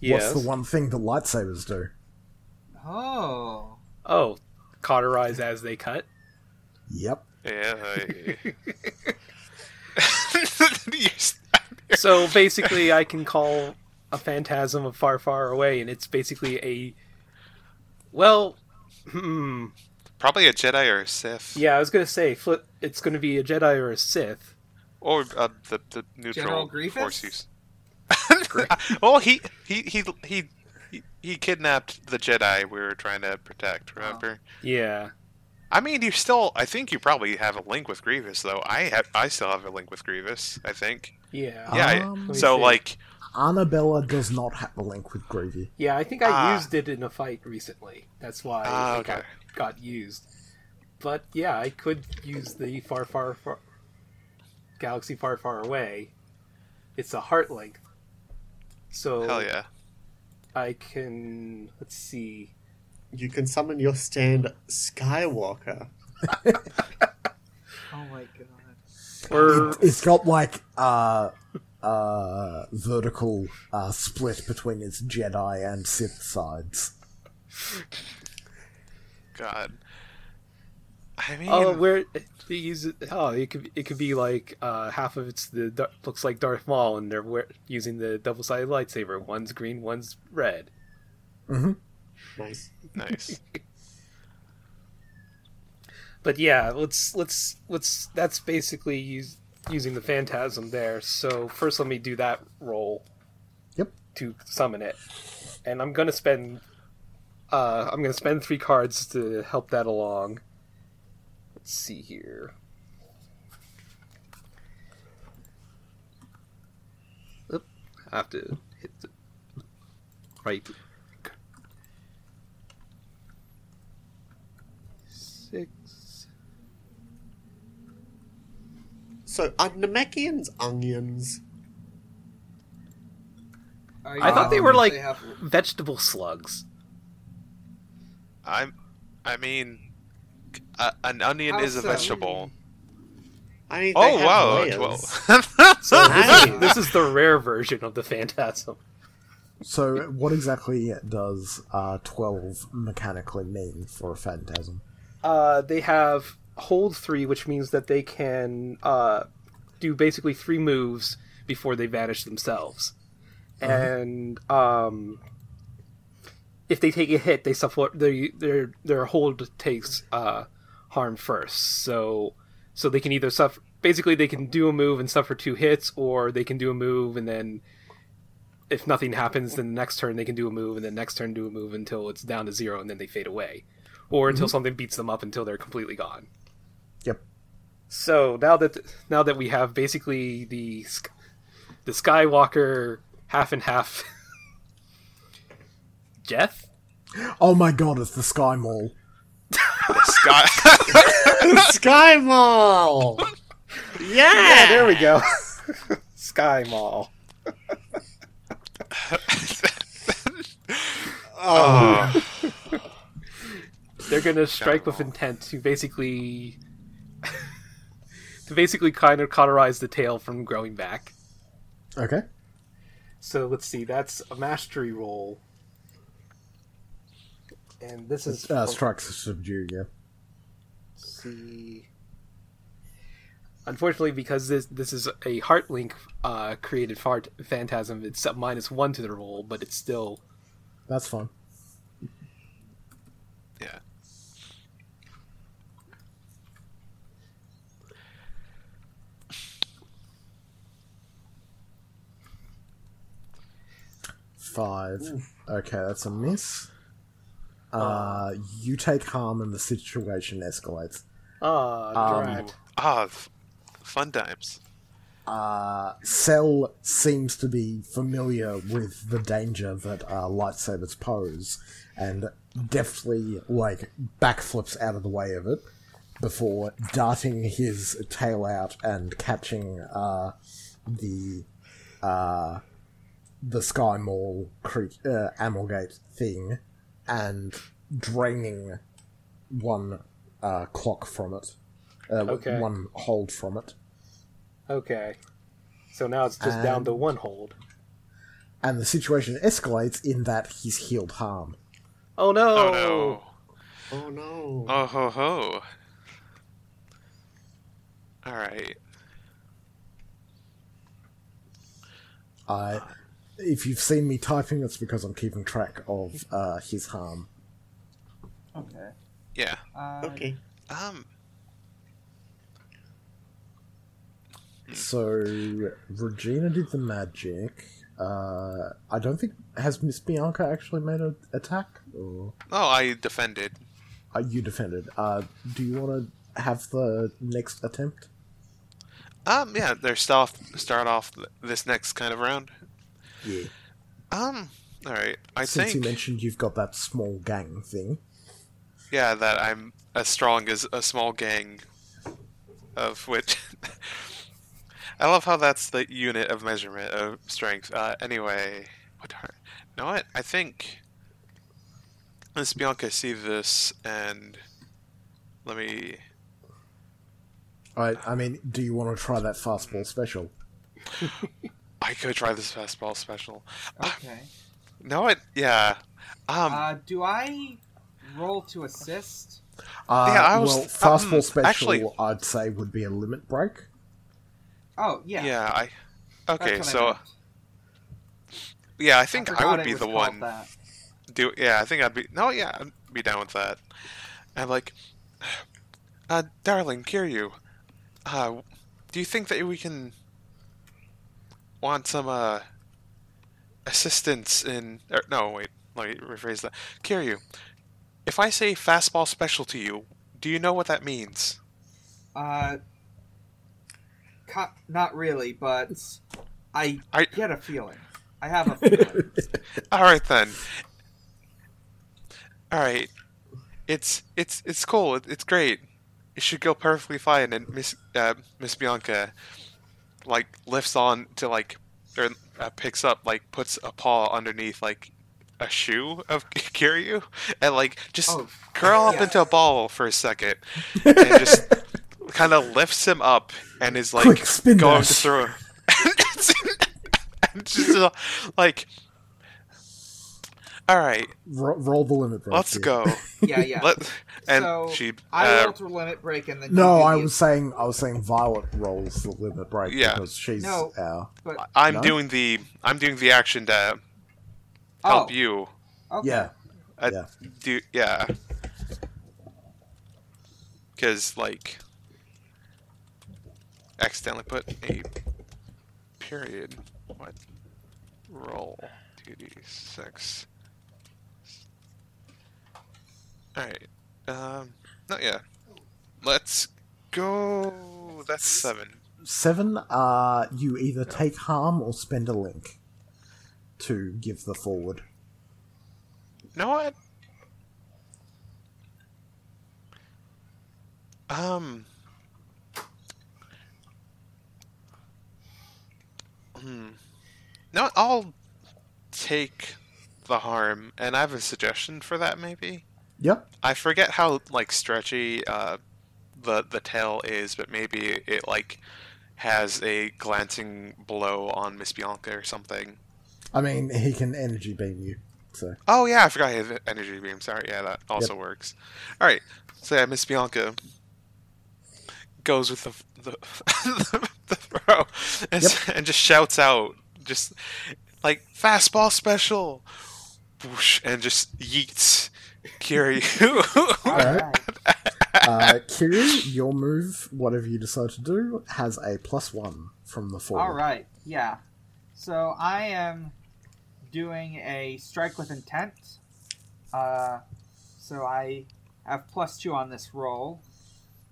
Yes. What's the one thing that lightsabers do? Oh. Oh, cauterize as they cut. Yep. Yeah. I- You s- So basically, I can call a phantasm of far, far away, and it's basically a. Well, hmm. Probably a Jedi or a Sith. Yeah, I was gonna say, flip. It's gonna be a Jedi or a Sith. Or uh, the, the neutral General Grievous? force use. well, he, he, he, he, he, he kidnapped the Jedi we were trying to protect, remember? Yeah. I mean, you still. I think you probably have a link with Grievous, though. I have. I still have a link with Grievous. I think. Yeah. Yeah. Um, Let me so see. like, Annabella does not have a link with Greavy. Yeah, I think I Ah. used it in a fight recently. That's why Ah, it okay. got, got used. But yeah, I could use the far, far, far galaxy far, far away. It's a heart link, so hell yeah. I can. Let's see. You can summon your stand Skywalker. Oh my god. Or It's got like uh uh vertical uh split between its Jedi and Sith sides. God. I mean, oh, where they use it? Oh, it could it could be like uh, half of it's the Dar- looks like Darth Maul, and they're using the double sided lightsaber. One's green, one's red. Nice. nice. But yeah, let's let's let's. That's basically use, using the phantasm there. So first, let me do that roll. Yep. To summon it, and I'm gonna spend. Uh, I'm gonna spend three cards to help that along. Let's see here. Oop, I have to hit the right. Six. So are Namekians onions? Are you I thought they were like they have- vegetable slugs. I'm. I mean, a, an onion How is a so? vegetable. I mean, Oh wow! layers. Well, So this, is, Nice. this is the rare version of the phantasm. So, what exactly does uh, 12 mechanically mean for a phantasm? Uh, they have hold three, which means that they can uh, do basically three moves before they vanish themselves. And um, if they take a hit, they suffer. They, their their hold takes uh, harm first. So so they can either suffer. Basically, they can do a move and suffer two hits, or they can do a move and then. If nothing happens, then the next turn they can do a move, and then next turn do a move until it's down to zero, and then they fade away or until mm-hmm. something beats them up until they're completely gone. Yep. So now that now that we have basically the the Skywalker half and half, Jeff. Oh my god, it's the Sky Mall. the sky. Sky Mall. Yeah. there we go. Sky Mall. oh, They're gonna strike with intent to basically to basically kind of cauterize the tail from growing back. Okay. So let's see, that's a mastery roll. And this is Uh, for- strikes subdue, yeah. see. Unfortunately, because this this is a heart link uh, created fart phantasm, it's a minus one to the roll, but it's still That's fine. Five. Okay, that's a miss. Uh, you take harm and the situation escalates. ah Um, drat. Ah, f- fun times. Uh, Cell seems to be familiar with the danger that uh, lightsabers pose, and deftly like backflips out of the way of it before darting his tail out and catching uh, the uh, the Sky Mall cre- uh, Amalgate thing and draining one uh, clock from it, uh, Okay. one hold from it. Okay. So now it's just down to one hold. and the situation escalates in that he's healed harm. Oh no! Oh no. Oh no. Oh ho ho. All right. I, if you've seen me typing, it's because I'm keeping track of uh, his harm. Okay. Yeah. Uh, Okay. Um. So Regina did the magic. Uh, I don't think has Miss Bianca actually made an attack, or Oh, I defended. uh, you defended. Uh, do you want to have the next attempt? Um. Yeah. They're start start off this next kind of round. Yeah. Um. All right. I Since you mentioned you've got that small gang thing. Yeah, that I'm as strong as a small gang, of which. I love how that's the unit of measurement of strength. Uh, anyway, what? Are, you know what? I think. Miss Bianca see this and let me. I, I mean, do you want to try that fastball special? I could try this fastball special. Okay. No, it. Yeah. Um. Uh, do I roll to assist? Uh, Yeah, I was- well, fastball um, special, actually- I'd say would be a limit break. Oh yeah. yeah. I. Okay. what I So yeah, I think I, forgot would be the one. that. Do yeah, I think I'd be no, yeah, I'd be down with that. I'm like, uh, darling, Kiryu, uh, do you think that we can want some uh assistance in? Or, no, wait, let me rephrase that. Kiryu, if I say fastball special to you, do you know what that means? Uh, co- not really, but I I- get a feeling. I have a feeling. All right then. All right, it's it's it's cool. It's great. It should go perfectly fine. And Miss uh, Miss Bianca like lifts on to like or uh, picks up like puts a paw underneath like a shoe of Kiryu and like just Oh, curl up into a ball for a second and just kind of lifts him up and is like going dash. to throw and just uh, like all right. Ro- roll the limit let's go Yeah, yeah. Let, and so she I uh, roll to limit break and then No, I the- was saying I was saying Violet rolls the limit break Yeah. because she's No. our But I'm No? doing the I'm doing the action to help oh, you okay. yeah I yeah. do yeah because like accidentally put a period what roll 2d6 alright um not yet let's go that's seven Seven. Uh, you either take harm or spend a link to give the forward. You know what? Um. Hmm. No, I'll take the harm, and I have a suggestion for that. Maybe Yep. I forget how like stretchy uh, the the tail is, but maybe it like has a glancing blow on Miss Bianca or something. I mean, he can energy beam you. So Oh yeah, I forgot he has energy beam. Sorry, yeah, that also works. All right, so yeah, Miss Bianca goes with the the, the throw and, s- and just shouts out, just like fastball special, whoosh, and just yeets Kiryu. all right. uh, Kiryu, your move, whatever you decide to do, has a plus one from the forward. All right. Yeah. So I am doing a strike with intent. Uh, so I have plus two on this roll.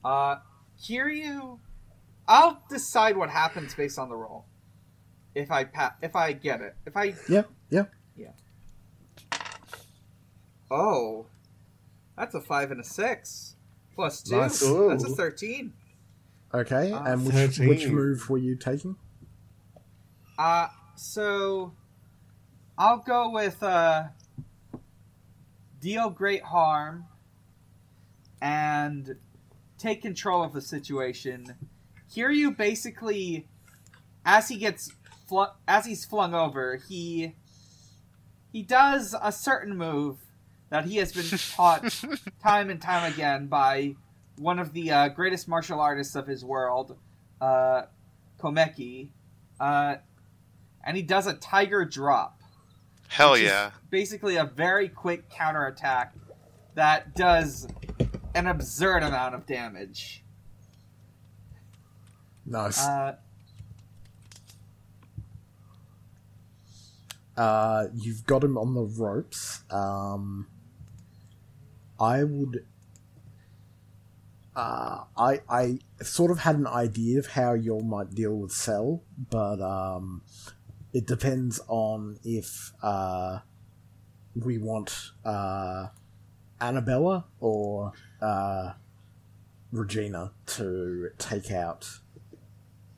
Uh, Kiryu, I'll decide what happens based on the roll. If I pa- if I get it, if I yeah yeah Yep. Oh, that's a five and a six plus two. Nice. That's a thirteen. Okay. Uh, and which which move were you taking? Uh, so I'll go with uh, deal great harm and take control of the situation. Kiryu basically, as he gets flu- as he's flung over, he he does a certain move that he has been taught time and time again by one of the uh, greatest martial artists of his world, uh, Komaki. Uh, and he does a tiger drop. Hell which is yeah! Basically, a very quick counterattack that does an absurd amount of damage. Nice. Uh, Uh, you've got him on the ropes. Um, I would. Uh, I I sort of had an idea of how you might deal with Cell, but um, it depends on if uh, we want uh, Annabella or uh, Regina to take out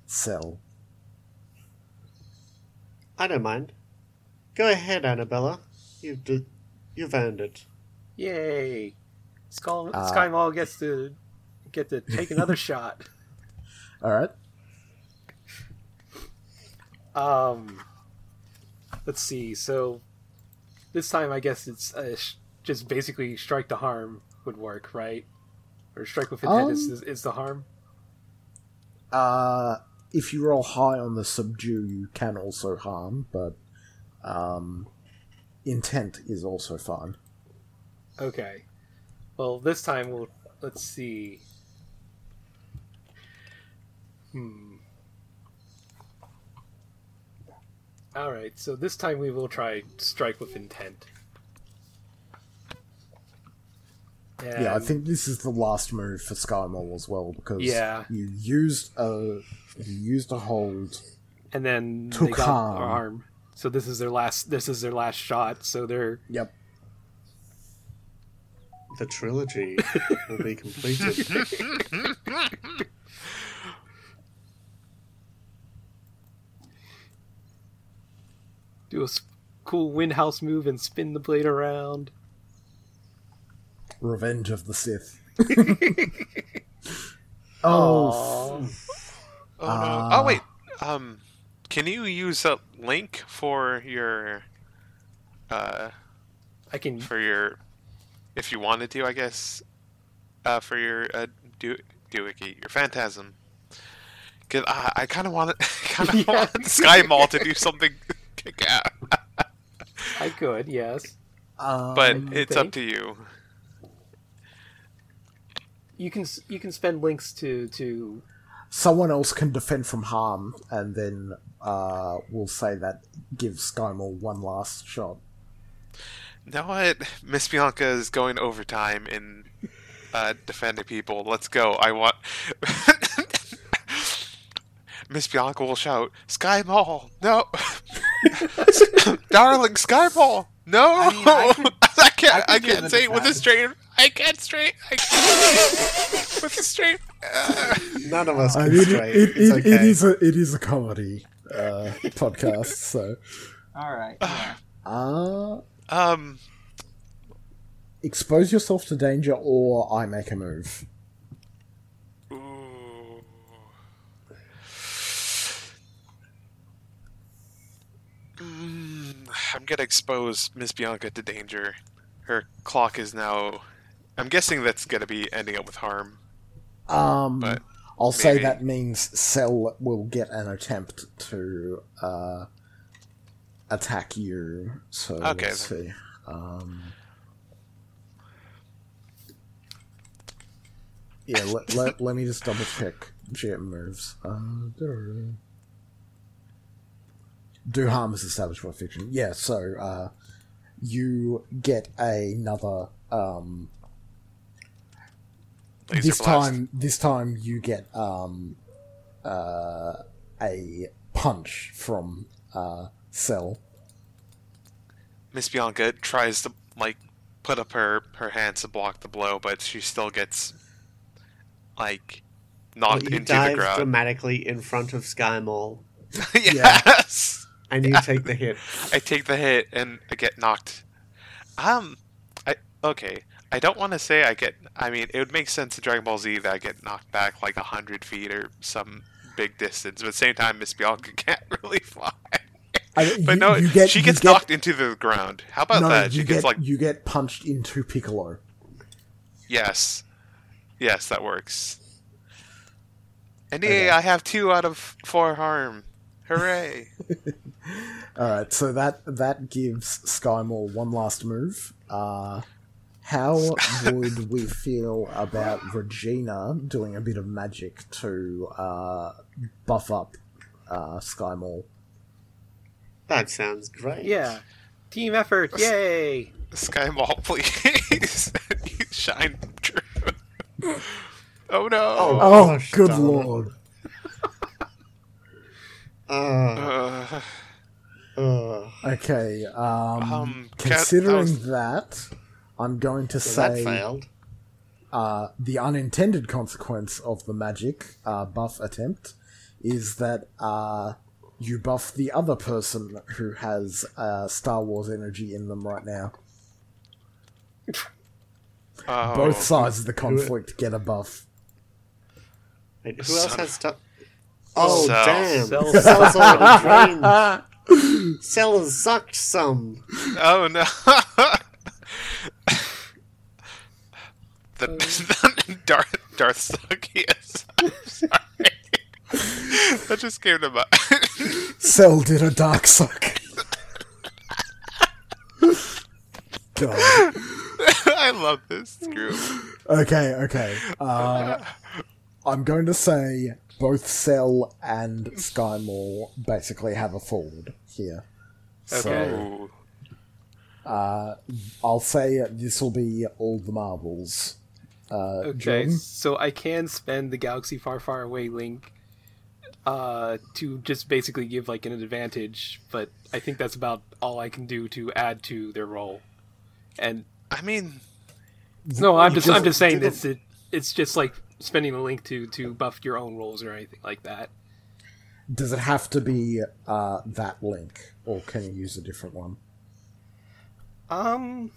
Cell. I don't mind. Go ahead, Annabella. You've you've earned it. Yay! Skull, Uh, Sky Mall gets to get to take another shot. All right. Um, let's see. So this time, I guess it's uh, sh- just basically strike to harm would work, right? Or strike with intent is, Um, is, is the harm. Uh, if you roll high on the subdue, you can also harm, but um, intent is also fine. Okay. Well, this time we'll let's see. Hmm. All right. So this time we will try strike with intent. yeah, I And- think this is the last move for Skymall as well because Yeah. you used a you used a hold. and then Took they got harm. our arm. So this is their last. This is their last shot. So they're Yep. The trilogy will be completed. Do a s- cool wind house move and spin the blade around. Revenge of the Sith. oh, Aw. Oh, Ah. no. oh wait. Um, can you use a link for your, uh, I can. for your, if you wanted to, I guess, uh, for your uh, do doohickey, your phantasm. Cause I, I kind of want kind of Yeah. want Sky Mall to do something kick out, I could. Yes. um, but it's up to you. You can. You can spend links to to. someone else can defend from harm, and then uh, we'll say that gives Skymore one last shot. You know what? Miss Bianca is going overtime in uh, defending people. Let's go. I want. Miss Bianca will shout, Sky Mall! No! Darling, Sky Mall! No! I mean, I could- I can't, I I, can't say it with a straight. I can't straight. I can't with a straight. Uh, None of us I can mean, straight. it, it's it, okay. it is a it is a comedy uh, podcast, so All right. yeah. uh, um, expose yourself to danger, or I make a move. ooh. Mm, I'm gonna expose Miss Bianca to danger. Her clock is now. I'm guessing that's gonna be ending up with harm. Um, But I'll say that means Cell will get an attempt to uh, attack you. So Okay, let's see. Um, yeah, let, let, let me just double check GM moves. Uh, do harm is established by fiction. Yeah, so uh, you get another. Um, this time, this time you get um, uh, a punch from uh, Cell. Miss Bianca tries to like put up her her hands to block the blow, but she still gets like Well, knocked you into the dive ground. dramatically in front of Sky Mall, yes. and you take the hit. I take the hit and I get knocked. Um, I okay. I don't want to say I get. I mean, it would make sense in Dragon Ball Z that I get knocked back like a hundred feet or some big distance, but at the same time, Miss Bianca can't really fly. I- but you- no, you get- she gets get- knocked into the ground. How about no, that? you She gets get like you get punched into Piccolo. yes, yes, that works. And yay, I have two out of four harm. Hooray! All right, so that that gives Skymore one last move. Uh, how would we feel about Regina doing a bit of magic to uh, buff up uh, Skymore? That sounds great. Yeah. Team effort. Yay. Sky Mall, please. you shine true. Oh no. Oh. Oh, Gosh good darn lord! Uh, Uh, uh, Okay, um, Um, considering that was- that, I'm going to so that say failed. uh, the unintended consequence of the magic uh, buff attempt is that uh, you buff the other person who has uh, Star Wars energy in them right now. oh, Both sides of the conflict get a buff. Wait, who else Son has of- stuff? Oh Cell. damn! Cell. Cell's already drained. Cell has sucked some. Oh no. the Darth Darth suck. Yes. I'm that just came to mind. Cell did a dark suck. God. I love this group. Okay, okay. Uh, I'm going to say both Cell and Skymore basically have a forward here. So Okay. Ooh. uh, I'll say this will be all the marbles. Uh, Okay, Jordan? so I can spend the Galaxy Far Far Away link uh, to just basically give like an advantage, but I think that's about all I can do to add to their role. And I mean, no, I'm just I'm just- just saying do the- it's it, it's just like spending a link to to buff your own roles or anything like that. Does it have to be uh, that link, or can you use a different one? Um,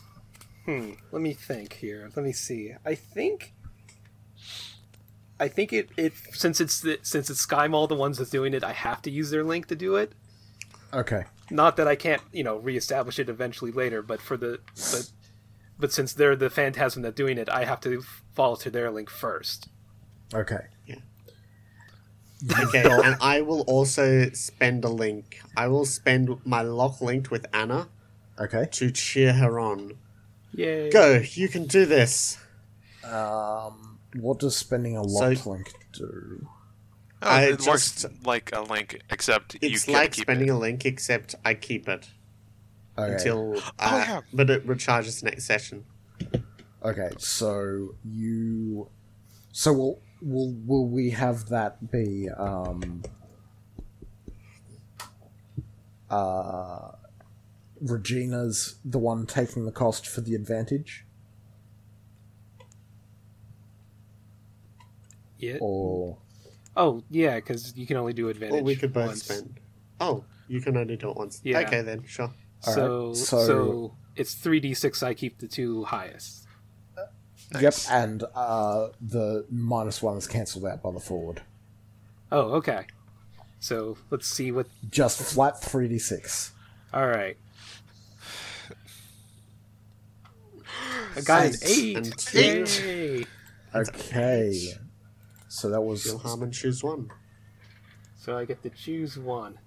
hmm. Let me think here. Let me see. I think. I think it, it since it's the, since it's SkyMall the ones that's doing it, I have to use their link to do it. Okay. Not that I can't, you know, reestablish it eventually later, but for the but but since they're the Phantasm that's doing it, I have to follow to their link first. Okay. Yeah. Okay, and I will also spend a link. I will spend my lock linked with Anna Okay. to cheer her on. Yay! Go, you can do this. Um, what does spending a locked link do? Oh, I it works like a link, except you It's get like keep spending it. a link, except I keep it Okay. until. Uh, Oh, yeah. But it recharges next session. Okay, so you, so will will will we have that be um, uh, Regina's the one taking the cost for the advantage, Yeah. or Oh, yeah, because you can only do advantage. Or we could both once. spend. Oh, you can only do it once. Yeah. Okay, then, sure. All So, right, so so- it's three d six. I keep the two highest. yep, and uh, the minus one is cancelled out by the forward. Oh, okay. So let's see what. Just flat three d six. All right. I got an Eight eight. and two. Yay! Okay, so that was You'll harm and choose one. So I get to choose one.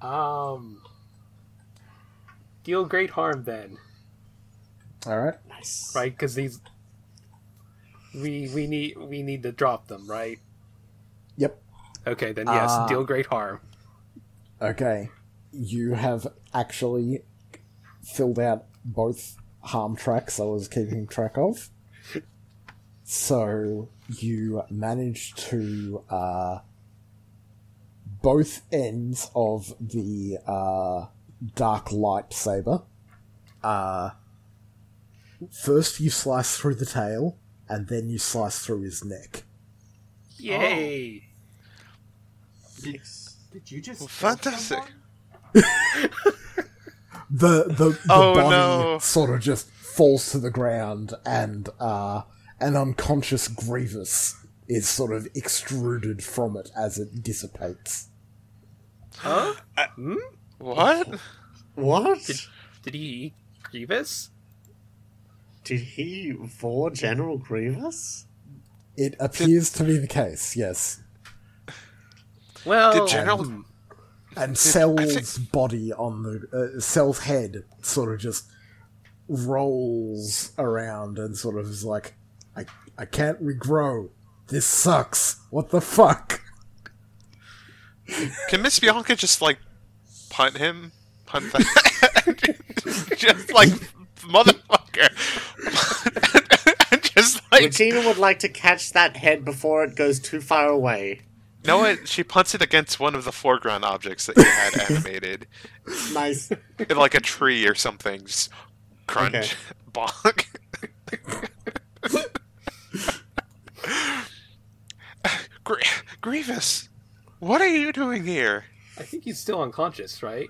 Um. Deal great harm then, all right. Nice. right? Because these. We we need we need to drop them, right? Yep. Okay, then yes, Ah. deal great harm. Okay. You have actually filled out both harm tracks I was keeping track of. So you manage to uh, both ends of the uh, dark lightsaber. Uh, first, you slice through the tail, and then you slice through his neck. Yay! Nice. Did you just Fantastic. the the, the Oh, body no. sort of just falls to the ground and uh an unconscious grievous is sort of extruded from it as it dissipates Huh? What? What? Did he eat Grievous? Did he for General Grievous? it appears to be the case yes Well, Did General- hmm. and I cell's body on the uh, cell's head sort of just rolls around and sort of is like i i can't regrow this sucks what the fuck Can Miss Bianca just like punt him? Punt that? just like motherfucker. and just like Regina would like to catch that head before it goes too far away. No, what? She punts it against one of the foreground objects that you had animated, Nice. in like a tree or something. Just crunch, Okay. bonk. Gr- Grievous, what are you doing here? I think he's still unconscious, right?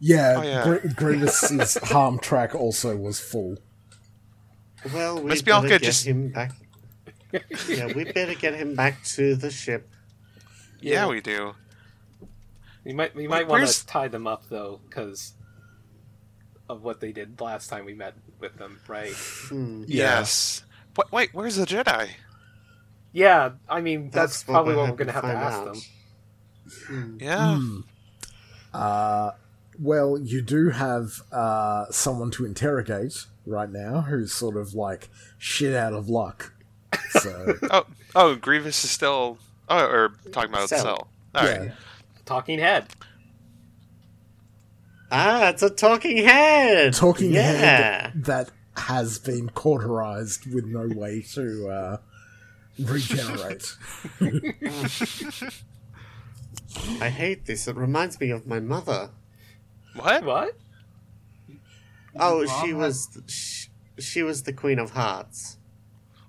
yeah, Oh, yeah. Gr- grievous's harm track also was full Well, we Miss better Bianca get just- him back. yeah, we better get him back to the ship. Yeah, we do. We might we might want to tie them up though, because of what they did last time we met with them, right? Hmm. Yeah. Yes. Wait, wait, where's the Jedi? Yeah, I mean that's, That's probably we're what we're gonna have to ask out. them. Yeah. Hmm. Uh, well, you do have uh, someone to interrogate right now who's sort of like shit out of luck. So, Oh, oh, Grievous is still. Oh, or talking about Cell. Cell. All right. yeah. Talking head. Ah, it's a talking head. Talking yeah. head that has been cauterized with no way to uh, regenerate. I hate this. It reminds me of my mother. What? What? Oh, she was she, she was the Queen of Hearts.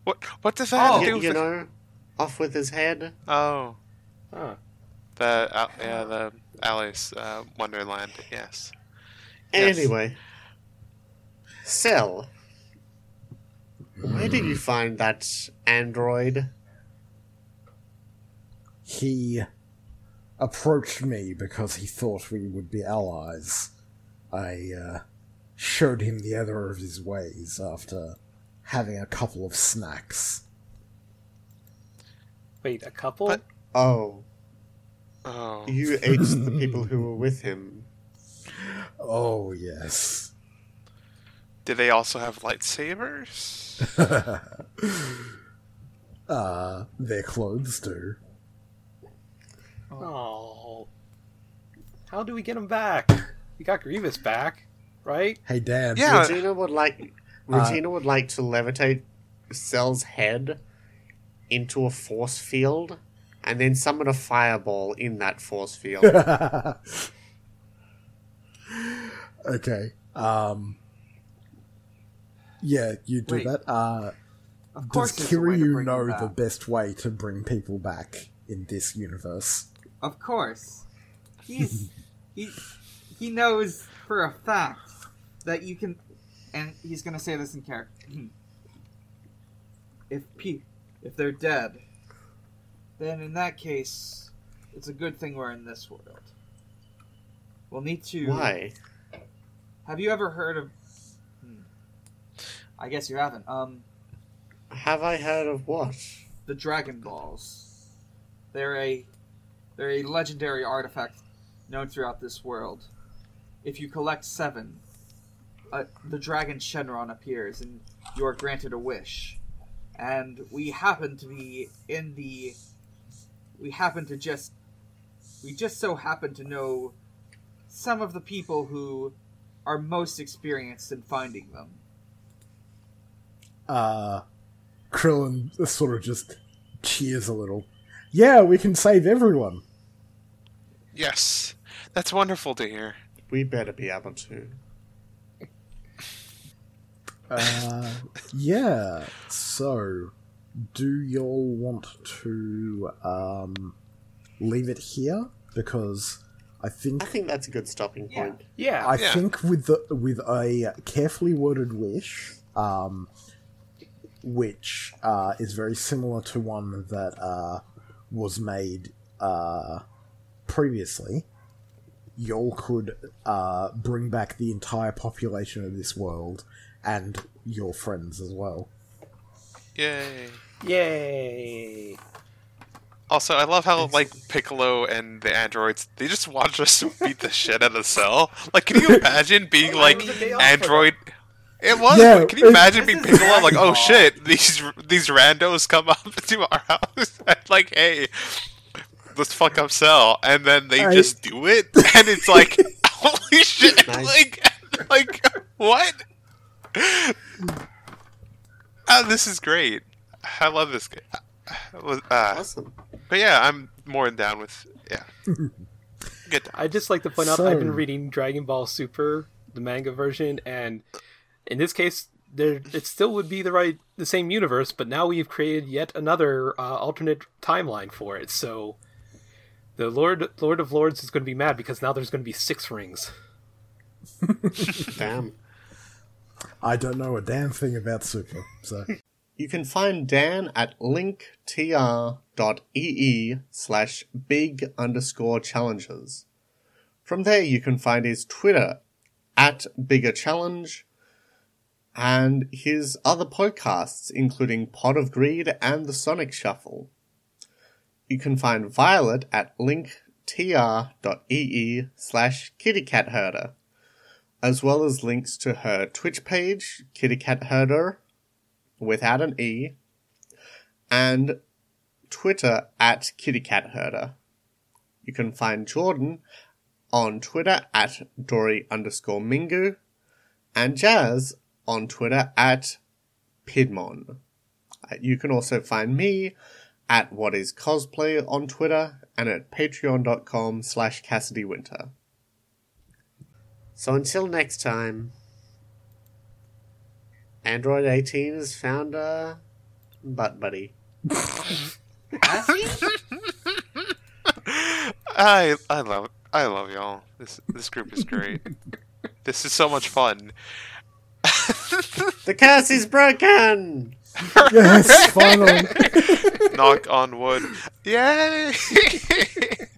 What? What does that have to do you, with you the- know, off with his head. Oh, Huh. The uh, yeah, the Alice uh, Wonderland. Yes. Yes. Anyway, Cell, where did you find that android? He approached me because he thought we would be allies. I uh, showed him the error of his ways after having a couple of snacks. Wait, a couple? But- Oh, Oh. you ate the people who were with him. Oh, yes. Did they also have lightsabers? uh, their clothes do. Oh. How do we get him back? We got Grievous back, right? Hey, Dan. Yeah. Regina would like Regina would like to levitate Cell's head into a force field and then summon a fireball in that force field. okay. Um. Yeah, you do Wait. that. Uh, Of course, does there's a way to Kiryu know him the best way to bring people back in this universe? Of course, he's he he knows for a fact that you can, and he's gonna say this in character. If pe if they're dead, then in that case, it's a good thing we're in this world. We'll need to. Why? Have you ever heard of? I guess you haven't. Um, Have I heard of what? the Dragon Balls. They're a they're a legendary artifact known throughout this world. If you collect seven, uh, the dragon Shenron appears, and you are granted a wish. And we happen to be in the. We happen to just. We just so happen to know some of the people who are most experienced in finding them. Uh, Krillin sort of just cheers a little. Yeah, we can save everyone. yes. That's wonderful to hear. We better be able to. Uh, yeah. So, do y'all want to um leave it here? Because I think I think that's a good stopping Yeah. point. Yeah. I Yeah. think with the with a carefully worded wish, um, which uh, is very similar to one that uh, was made uh, previously, y'all could uh, bring back the entire population of this world and your friends as well. Yay. Yay. Also, I love how like Piccolo and the androids they just watch us beat the shit out of Cell. Like, can you imagine being like It was a day off for android? It was. Yeah, can you it- imagine This being is Piccolo? Like, oh Ball. shit, these these randos come up to our house and like, hey, let's fuck up Cell, and then they I- just do it, and it's like, holy shit, Nice. like, like what? Oh, this is great. I love this game. Uh, Awesome. but yeah, I'm more than down with yeah. Good. I'd just like to point out I've been reading Dragon Ball Super, the manga version, and in this case, there it still would be the right the same universe, but now we've created yet another uh, alternate timeline for it. So the Lord Lord of Lords is going to be mad because now there's going to be six rings. Damn. I don't know a damn thing about Super, so You can find Dan at linktr.ee slash big underscore challenges. From there, you can find his Twitter at bigger challenge and his other podcasts, including Pod of Greed and The Sonic Shuffle. You can find Violet at linktr.ee slash kittycatherder, as well as links to her Twitch page, kittycatherder, without an E, and Twitter at kittycatherder. You can find Jordan on Twitter at Dory underscore Mingu, and Jazz on Twitter at Pidmon. Uh, You can also find me at What Is Cosplay on Twitter and at patreon.com slash Cassidy Winter. So until next time, Android 18 has found a butt buddy. I I love I love y'all. This this group is great. this is so much fun. The curse is broken! Yes, finally. Knock on wood. Yay!